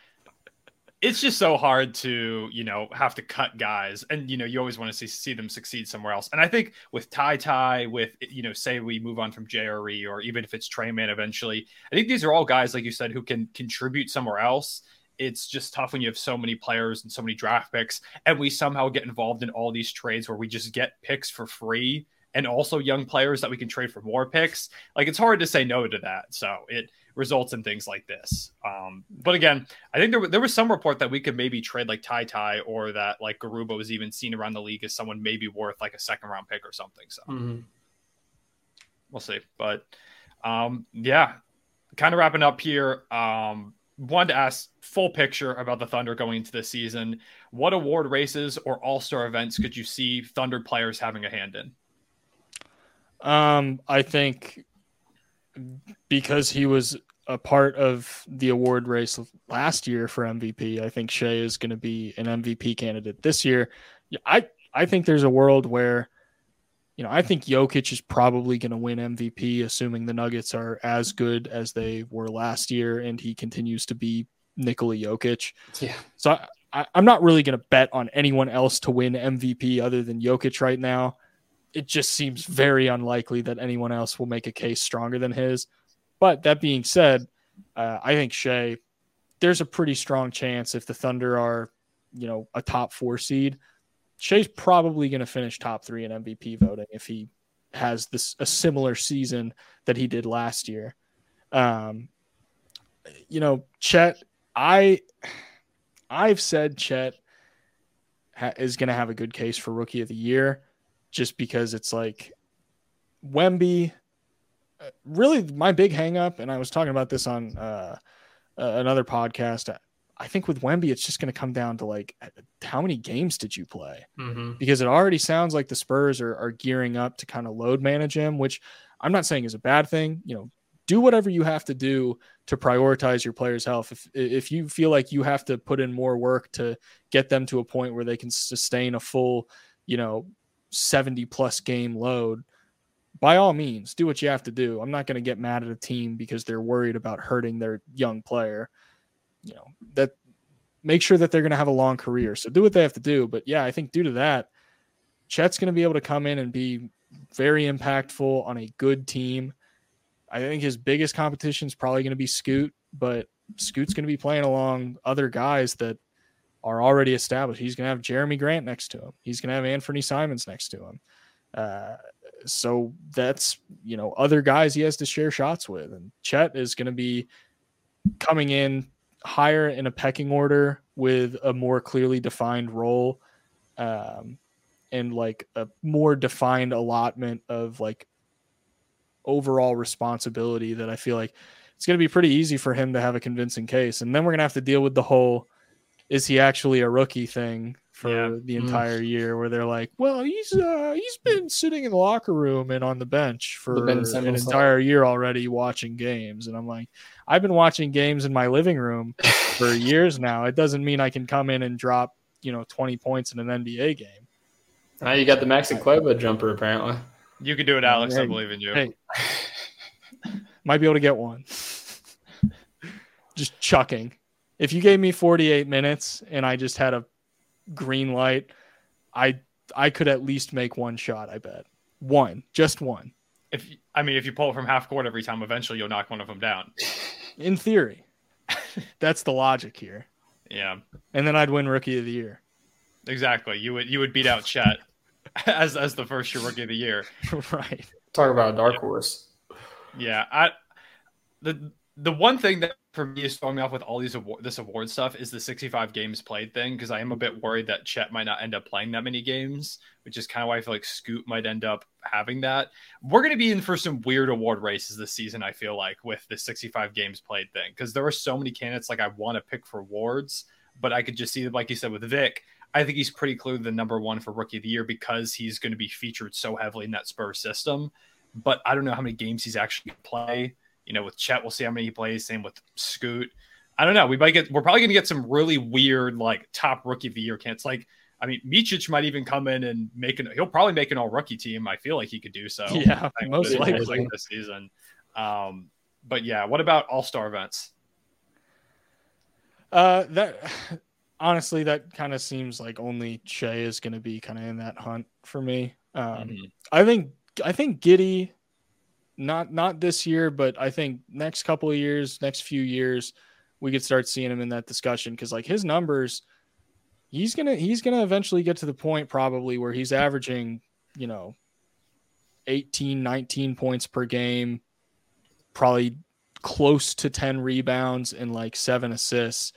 It's just so hard to, you know, have to cut guys, and you know, you always want to see see them succeed somewhere else. And I think with Ty Ty, with you know, say we move on from JRE, or even if it's Tre Mann eventually, I think these are all guys, like you said, who can contribute somewhere else. It's just tough when you have so many players and so many draft picks, and we somehow get involved in all these trades where we just get picks for free and also young players that we can trade for more picks. Like it's hard to say no to that. So it results in things like this. Um, but again, I think there, there was some report that we could maybe trade like Ty Ty or that like Garuba was even seen around the league as someone maybe worth like a second round pick or something. So Mhm. we'll see. But um, yeah, kind of wrapping up here. Um, wanted to ask full picture about the Thunder going into the season. What award races or all star events could you see Thunder players having a hand in? Um, I think because he was a part of the award race last year for MVP, I think Shai is going to be an MVP candidate this year. I I think there's a world where, you know, I think Jokic is probably going to win MVP, assuming the Nuggets are as good as they were last year, and he continues to be Nikola Jokic. Yeah. So I, I, I'm not really going to bet on anyone else to win MVP other than Jokic right now. It just seems very unlikely that anyone else will make a case stronger than his. But that being said, uh, I think Shai, there's a pretty strong chance if the Thunder are, you know, a top four seed, Shai's probably going to finish top three in MVP voting if he has this a similar season that he did last year. Um, you know, Chet, I, I've said Chet ha- is going to have a good case for Rookie of the Year, just because it's like Wemby. Really, my big hangup, and I was talking about this on uh, uh, another podcast. I think with Wemby, it's just going to come down to like how many games did you play? Mhm. because it already sounds like the Spurs are, are gearing up to kind of load manage him, which I'm not saying is a bad thing. You know, do whatever you have to do to prioritize your players' health. If if you feel like you have to put in more work to get them to a point where they can sustain a full, you know, 70 plus game load, by all means, do what you have to do. I'm not going to get mad at a team because they're worried about hurting their young player. You know, that make sure that they're going to have a long career. So do what they have to do. But yeah, I think due to that, Chet's going to be able to come in and be very impactful on a good team. I think his biggest competition is probably going to be Scoot, but Scoot's going to be playing along other guys that are already established. He's going to have Jerami Grant next to him. He's going to have Anfernee Simons next to him. Uh, so that's you know other guys he has to share shots with, and Chet is going to be coming in higher in a pecking order with a more clearly defined role, um, and like a more defined allotment of like overall responsibility that I feel like it's going to be pretty easy for him to have a convincing case. And then we're going to have to deal with the whole is he actually a rookie thing for Yeah. the Mm. entire year where they're like, well, he's uh, he's been sitting in the locker room and on the bench for Ben an entire year already watching games. And I'm like, I've been watching games in my living room for years now. It doesn't mean I can come in and drop, you know, 20 points in an NBA game. Now you got the Maxi Kleber jumper apparently. You can do it, Alex. I believe in you. Hey, might be able to get one. just chucking. If you gave me 48 minutes and I just had a green light, I I could at least make one shot. I bet one, just one. If I mean, if you pull it from half court every time, eventually you'll knock one of them down. In theory, that's the logic here. Yeah, And then I'd win Rookie of the Year. exactly. You would you would beat out Chet as as the first year rookie of the year. right. Talk about a dark horse. Yeah, I the the one thing that for me is throwing me off with all these award, this award stuff is the 65 games played thing because I am a bit worried that Chet might not end up playing that many games, which is kind of why I feel like Scoot might end up having that. We're going to be in for some weird award races this season. I feel like with the 65 games played thing because there are so many candidates like I want to pick for awards, but I could just see like you said with Vic. I think he's pretty clearly the number one for rookie of the year because he's going to be featured so heavily in that Spurs system. But I don't know how many games he's actually play. You know, with Chet, we'll see how many he plays. Same with Scoot. I don't know. We might get. We're probably going to get some really weird, like top rookie of the year candidates. Like, I mean, Micic might even come in and make an. He'll probably make an all rookie team. I feel like he could do so. Yeah, most this- likely. like this season. Um, but yeah, what about all star events? Uh, that honestly, that kind of seems like only Shai is going to be kind of in that hunt for me. Um, Mhm. I think I think Giddey, not not this year, but I think next couple of years, next few years, we could start seeing him in that discussion because like his numbers, he's gonna he's gonna eventually get to the point probably where he's averaging, you know, 18, 19 points per game, probably close to 10 rebounds and like seven assists.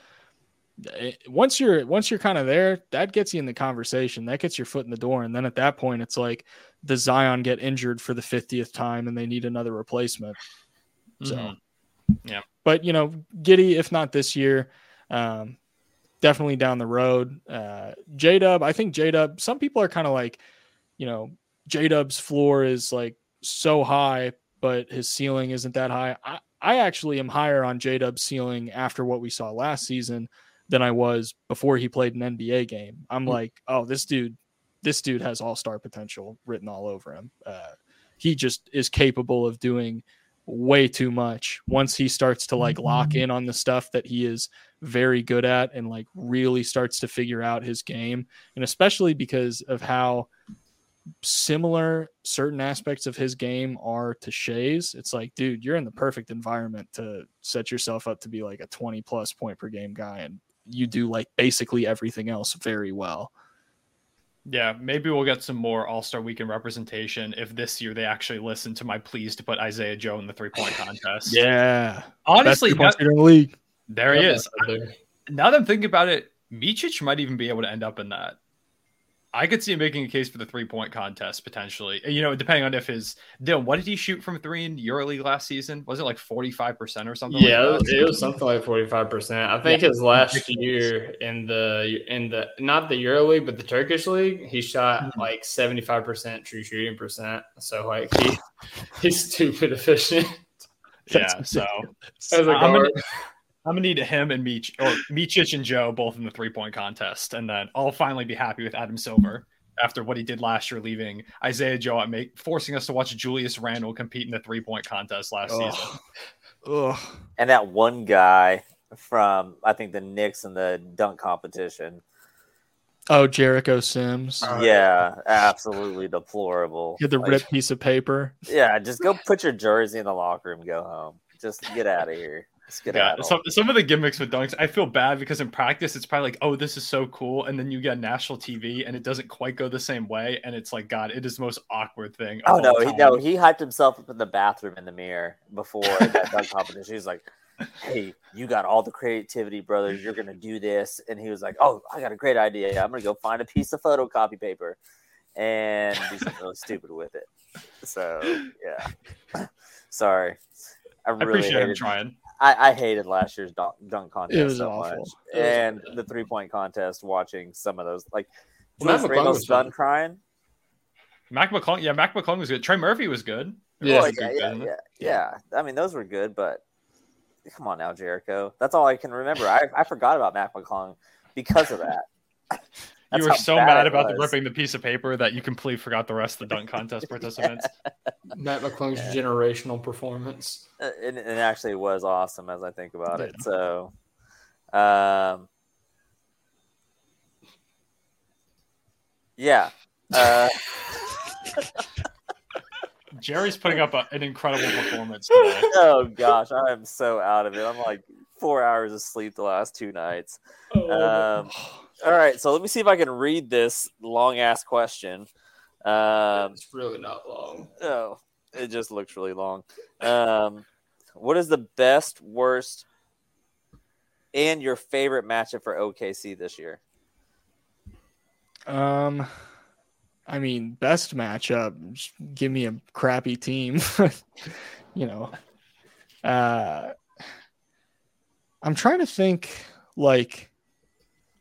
It- once you're once you're kind of there, that gets you in the conversation. That gets your foot in the door, and then at that point, it's like the Zion get injured for the 50th time and they need another replacement. So, Mhm. but you know, Giddey, if not this year, um, definitely down the road. Uh, J Dub, I think J Dub, some people are kind of like, you know, J Dub's floor is like so high, but his ceiling isn't that high. I, I actually am higher on J Dub's ceiling after what we saw last season than I was before he played an NBA game. I'm like, oh, this dude, this dude has all star potential written all over him. Uh, he just is capable of doing way too much once he starts to like lock in on the stuff that he is very good at and like really starts to figure out his game and especially because of how similar certain aspects of his game are to Shai's it's like dude you're in the perfect environment to set yourself up to be like a 20 plus point per game guy and you do like basically everything else very well Yeah, maybe we'll get some more All Star Weekend representation if this year they actually listen to my pleas to put Isaiah Joe in the three point contest. yeah honestly, Best three-point now- in the league there he is. Now that I'm thinking about it, Micic might even be able to end up in that. I could see him making a case for the three point contest potentially. You know, depending on if his Dylan, what did he shoot from three in EuroLeague last season? Was it like 45% or something? Yeah, like that? it was something like forty five percent. I think his last year in the in the not the Euro League but the Turkish league, he shot hmm. like seventy five percent true shooting percent. So like he he's stupid efficient yeah. So as a guard. Gonna, I'm gonna need him and Meech or Micic and Joe both in the three point contest, and then I'll finally be happy with Adam Silver after what he did last year, leaving Isaiah Joe at make forcing us to watch Julius Randle compete in the three point contest last Ugh. season. Ugh. And that one guy from I think the Knicks in the dunk competition. Oh, Jericho Sims. yeah, absolutely deplorable. Get the Like, ripped piece of paper. Yeah, just go put your jersey in the locker room. Go home. Just get out of here. Yeah, some, some of the gimmicks with dunks, I feel bad because in practice it's probably like, oh, this is so cool, and then you get national TV and it doesn't quite go the same way, and it's like, God, it is the most awkward thing. Oh no, he, no, he hyped himself up in the bathroom in the mirror before that dunk competition. He's like, "Hey, you got all the creativity, brothers. You're gonna do this." And he was like, "Oh, I got a great idea. I'm gonna go find a piece of photocopy paper and do something really stupid with it." So yeah, sorry. I I really appreciate him trying. I, I hated last year's dunk, dunk contest was so awful. much, It was and the three point contest. Watching some of those, like Matt Julius Randle's was done fun. crying. Mac McClung, yeah, Mac McClung was good. Trey Murphy was good. Yeah. Was yeah, good, yeah, yeah, yeah. I mean, those were good, but come on now, Jericho. That's all I can remember. I, I forgot about Mac McClung because of that. That's you were so mad about the ripping the piece of paper that you completely forgot the rest of the dunk contest participants. Matt McClung's generational performance. Uh, It, it actually was awesome as I think about it. So, um, yeah. Uh, Jerry's putting up a, an incredible performance today. oh gosh, I am so out of it. I'm like four hours of sleep the last two nights. Um, all right, so let me see if I can read this long ass question. Um, it's really not long. oh, it just looks really long. Um, what is the best, worst, and your favorite matchup for OKC this year? Um, I mean, best matchup. just Give me a crappy team. you know, uh, I'm trying to think. Like,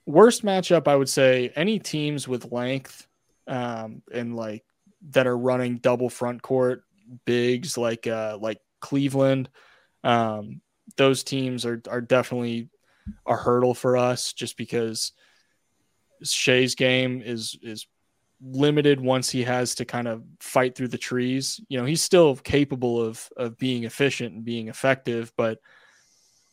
worst matchup, I would say any teams with length, um, and like that are running double front court bigs, like uh, like Cleveland. Um, those teams are are definitely a hurdle for us, just because Shai's game is is limited once he has to kind of fight through the trees. You know, he's still capable of of being efficient and being effective, but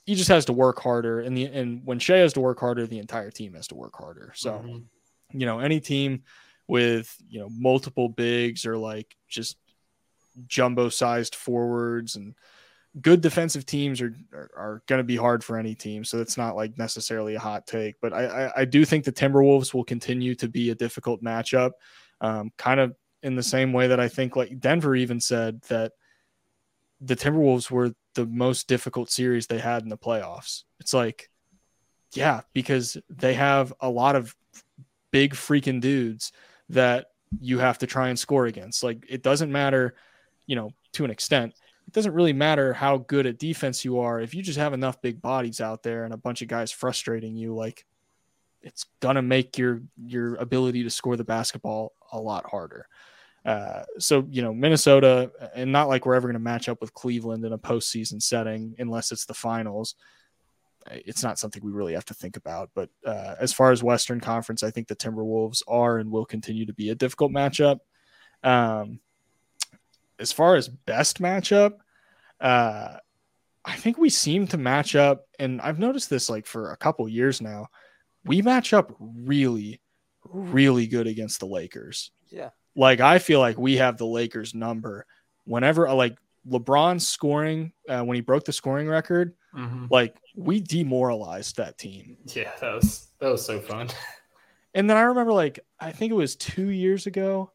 he just has to work harder. And the and when Shai has to work harder, the entire team has to work harder. So, Mhm. you know, any team with, you know, multiple bigs or like just jumbo sized forwards and good defensive teams are are, are going to be hard for any team. So it's not like necessarily a hot take, but I, I I do think the Timberwolves will continue to be a difficult matchup, um, kind of in the same way that I think like Denver even said that the Timberwolves were the most difficult series they had in the playoffs. It's like, yeah, because they have a lot of big freaking dudes that you have to try and score against. Like it doesn't matter, you know, to an extent. It doesn't really matter how good at defense you are if you just have enough big bodies out there and a bunch of guys frustrating you like it's gonna make your your ability to score the basketball a lot harder. Uh, so you know Minnesota, and not like we're ever going to match up with Cleveland in a postseason setting unless it's the finals. It's not something we really have to think about. But uh, as far as Western Conference, I think the Timberwolves are and will continue to be a difficult matchup. Um, as far as best matchup, uh, I think we seem to match up, and I've noticed this like for a couple years now. We match up really, really good against the Lakers Yeah. Like I feel like we have the Lakers number. Whenever like LeBron scoring uh, when he broke the scoring record, Mhm. like we demoralized that team. Yeah, that was that was so fun. And then I remember like I think it was two years ago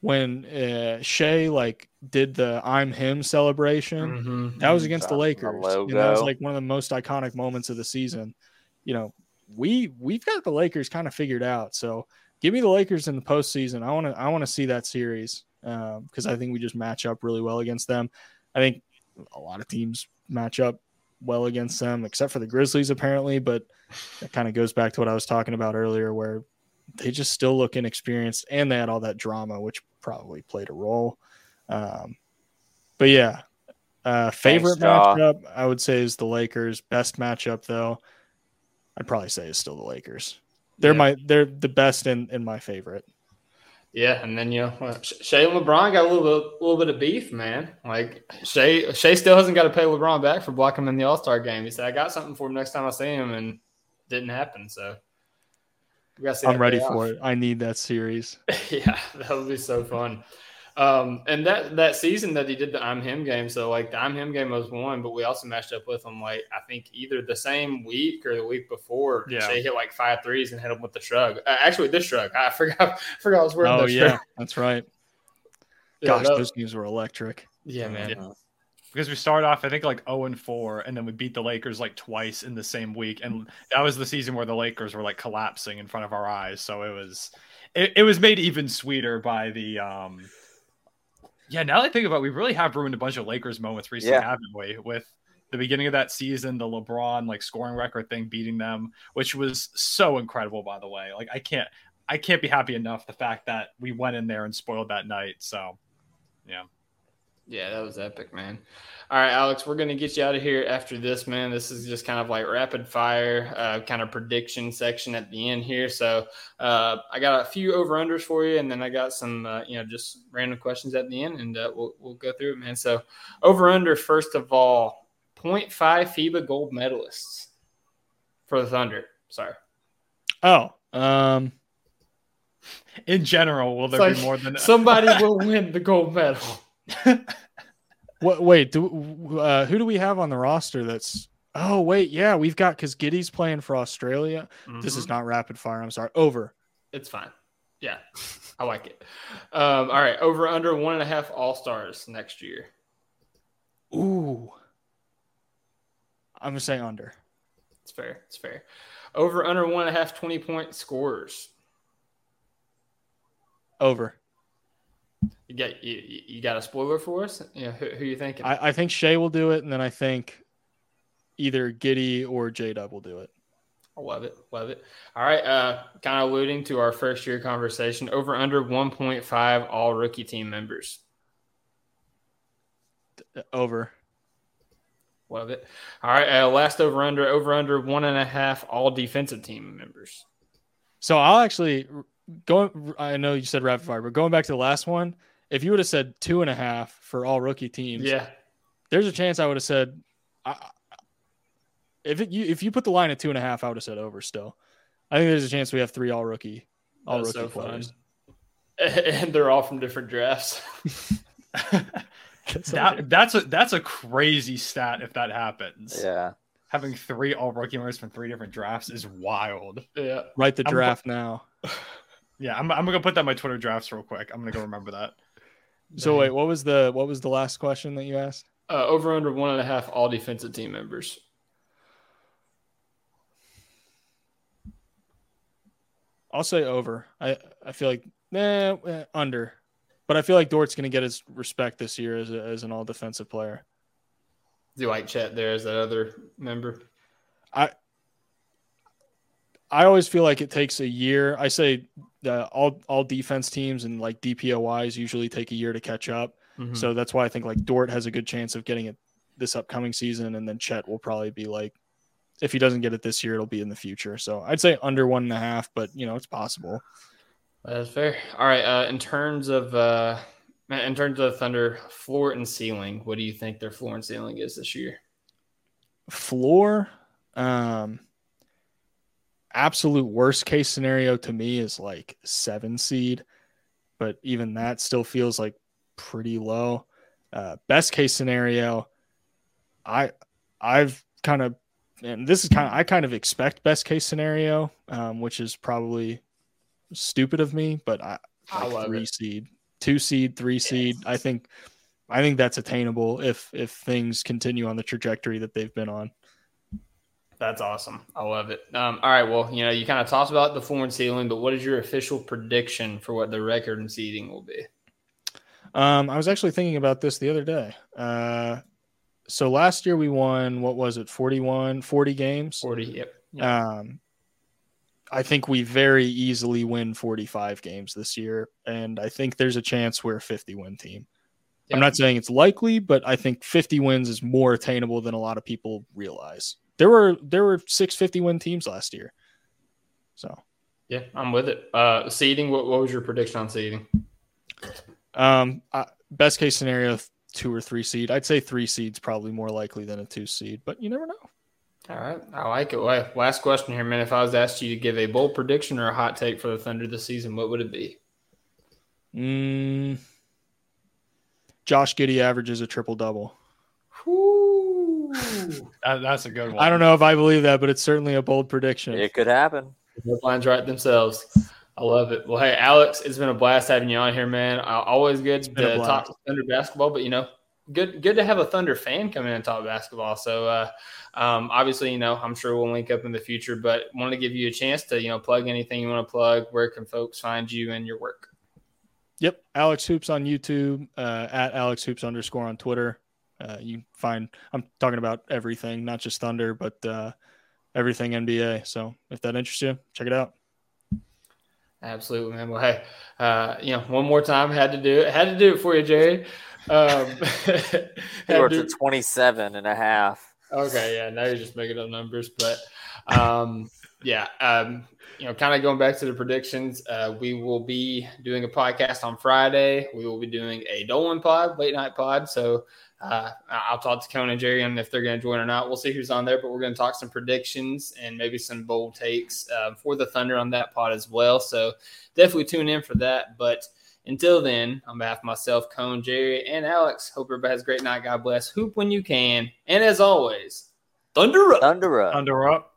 when uh, Shai like did the "I'm Him" celebration. Mhm. That was against the The Lakers. And that was like one of the most iconic moments of the season. You know, we we've got the Lakers kind of figured out. So give me the Lakers in the postseason. I want to I want to see that series because I think we just match up really well against them. I think a lot of teams match up well against them, except for the Grizzlies apparently. But that kind of goes back to what I was talking about earlier, where they just still look inexperienced, and they had all that drama, which probably played a role. Um, but yeah, uh, favorite Jaw. matchup I would say is the Lakers. Best matchup though, I'd probably say is still the Lakers. They're Yeah. my they're the best in in my favorite. Yeah, and then you know well, Sh- Shai and LeBron got a little bit, little bit of beef, man. Like Shai Shai still hasn't got to pay LeBron back for blocking him in the All Star game. He said, "I got something for him next time I see him," and didn't happen. So We gotta see I'm ready pay off. for it. I need that series. yeah, that would be so fun. Um, and that that season that he did the I'm him game, so like the I'm him game was one, but we also matched up with him like I think either the same week or the week before. Yeah. Shai hit like five threes and hit him with the shrug. Uh, actually, this shrug, I forgot, forgot I was wearing Oh that yeah, shrug. that's right. Yeah, Gosh, that- those games were electric. yeah, man. Yeah. because we started off I think like 0 and 4 and then we beat the Lakers like twice in the same week and that was the season where the Lakers were like collapsing in front of our eyes so it was it, it was made even sweeter by the um yeah now that I think about it, we really have ruined a bunch of Lakers moments recently Yeah. haven't we? With the beginning of that season the LeBron like scoring record thing beating them which was so incredible by the way. Like I can't I can't be happy enough the fact that we went in there and spoiled that night so yeah Yeah, that was epic, man. All right, Alex, we're gonna get you out of here after this, man. This is just kind of like rapid fire, uh, kind of prediction section at the end here. So uh, I got a few over unders for you, and then I got some, uh, you know, just random questions at the end, and uh, we'll we'll go through it, man. So over under first of all, 0.5 FIBA gold medalists for the Thunder. Sorry, Oh, um, in general will there like be more than somebody will win the gold medal. what? Wait, do uh, who do we have on the roster? That's oh wait, yeah, we've got because Giddey's playing for Australia. This is Mhm. not rapid fire. I'm sorry. Over. It's fine. Yeah, I like it. Um, all right, over under one and a half All Stars next year. Ooh. I'm gonna say under. It's fair. It's fair. Over under one and a half 20 point scores. Over. You got you, you got a spoiler for us? Yeah, who, who you thinking? I, I think Shai will do it, and then I think either Giddey or J Dub will do it. I love it. Love it. All right. Uh, kind of alluding to our first year conversation. Over under 1.5 all rookie team members. Over. Love it. All right. Uh, last over under over under one and a half all defensive team members. So I'll actually going. I know you said rapid fire, but going back to the last one, if you would have said two and a half for all rookie teams, Yeah. there's a chance I would have said. I, if it, you if you put the line at two and a half, I would have said over. Still, I think there's a chance we have three all rookie, all That's rookie so fun. players. And they're all from different drafts. that that's a that's a crazy stat if that happens. Yeah. Having three all rookie members from three different drafts is wild. yeah. Write the I'm- draft now. Yeah, I'm, I'm gonna put that in my Twitter drafts real quick. I'm gonna go remember that. So wait, what was the what was the last question that you asked? Uh, over under one and a half all defensive team members. I'll say over. I I feel like nah eh, under, but I feel like Dort's going to get his respect this year as a, as an all defensive player. Do you like Chet there as that other member? I I always feel like it takes a year. I say the all all defense teams and like DPOYs usually take a year to catch up. Mhm. So that's why I think like Dort has a good chance of getting it this upcoming season, and then Chet will probably be like, if he doesn't get it this year, it'll be in the future. So I'd say under one and a half, but you know it's possible. That's fair. All right. Uh, in terms of uh, in terms of Thunder floor and ceiling, what do you think their floor and ceiling is this year? Floor, um, absolute worst case scenario to me is like seven seed, but even that still feels like pretty low. Uh, best case scenario, I I've kind of and this is kind of I kind of expect best case scenario, um, which is probably stupid of me, but I, I like love three it. seed, two seed, three seed. I think I think that's attainable if if things continue on the trajectory that they've been on. That's awesome. I love it. Um, all right. Well, you know, you kind of talked about the floor and ceiling, but what is your official prediction for what the record and seeding will be? Um, I was actually thinking about this the other day. Uh, so last year we won what was it 41 40 games 40. Yep. um i think we very easily win 45 games this year and i think there's a chance we're a 50 win team Yeah. i'm not saying it's likely but i think 50 wins is more attainable than a lot of people realize there were there were six 50 win teams last year so Yeah, I'm with it. Uh, seeding. What, what was your prediction on seeding? um I, best case scenario two or three seed i'd say three seeds probably more likely than a two seed but you never know All right, I like it. Well, last question here, man. If I was asked you to give a bold prediction or a hot take for the Thunder this season, what would it be? Mm, Josh Giddey averages a triple double. That, that's a good one. I don't know if I believe that, but it's certainly a bold prediction. It could happen. The lines right themselves. I love it. Well, hey, Alex, it's been a blast having you on here, man. Always good been a to blast. talk Thunder basketball, but you know, good good to have a Thunder fan come in and talk basketball. So, uh, um, obviously, you know, I'm sure we'll link up in the future, but want to give you a chance to you know plug anything you want to plug. Where can folks find you and your work? Yep, Alex Hoops on YouTube, uh, at Alex Hoops underscore on Twitter. Uh, you find I'm talking about everything, not just Thunder, but uh, everything NBA. So if that interests you, check it out. Absolutely, man. Well, hey, uh, you know, one more time, had to do it. Had to do it for you, Jerry. Um, He had to- at 27 and a half. Okay, yeah. Now you're just making up numbers, but um, yeah. Um, you know, kind of going back to the predictions, uh, we will be doing a podcast on Friday. We will be doing a Dolan pod, late night pod. So uh, I'll talk to Conan and Jerry on if they're going to join or not. We'll see who's on there, but we're going to talk some predictions and maybe some bold takes uh, for the Thunder on that pod as well. So definitely tune in for that. But until then, on behalf of myself, Cone, Jerry, and Alex, hope everybody has a great night. God bless. Hoop when you can. And as always, Thunder up. Thunder up. Thunder up.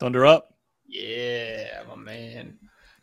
Thunder up. Yeah, my man.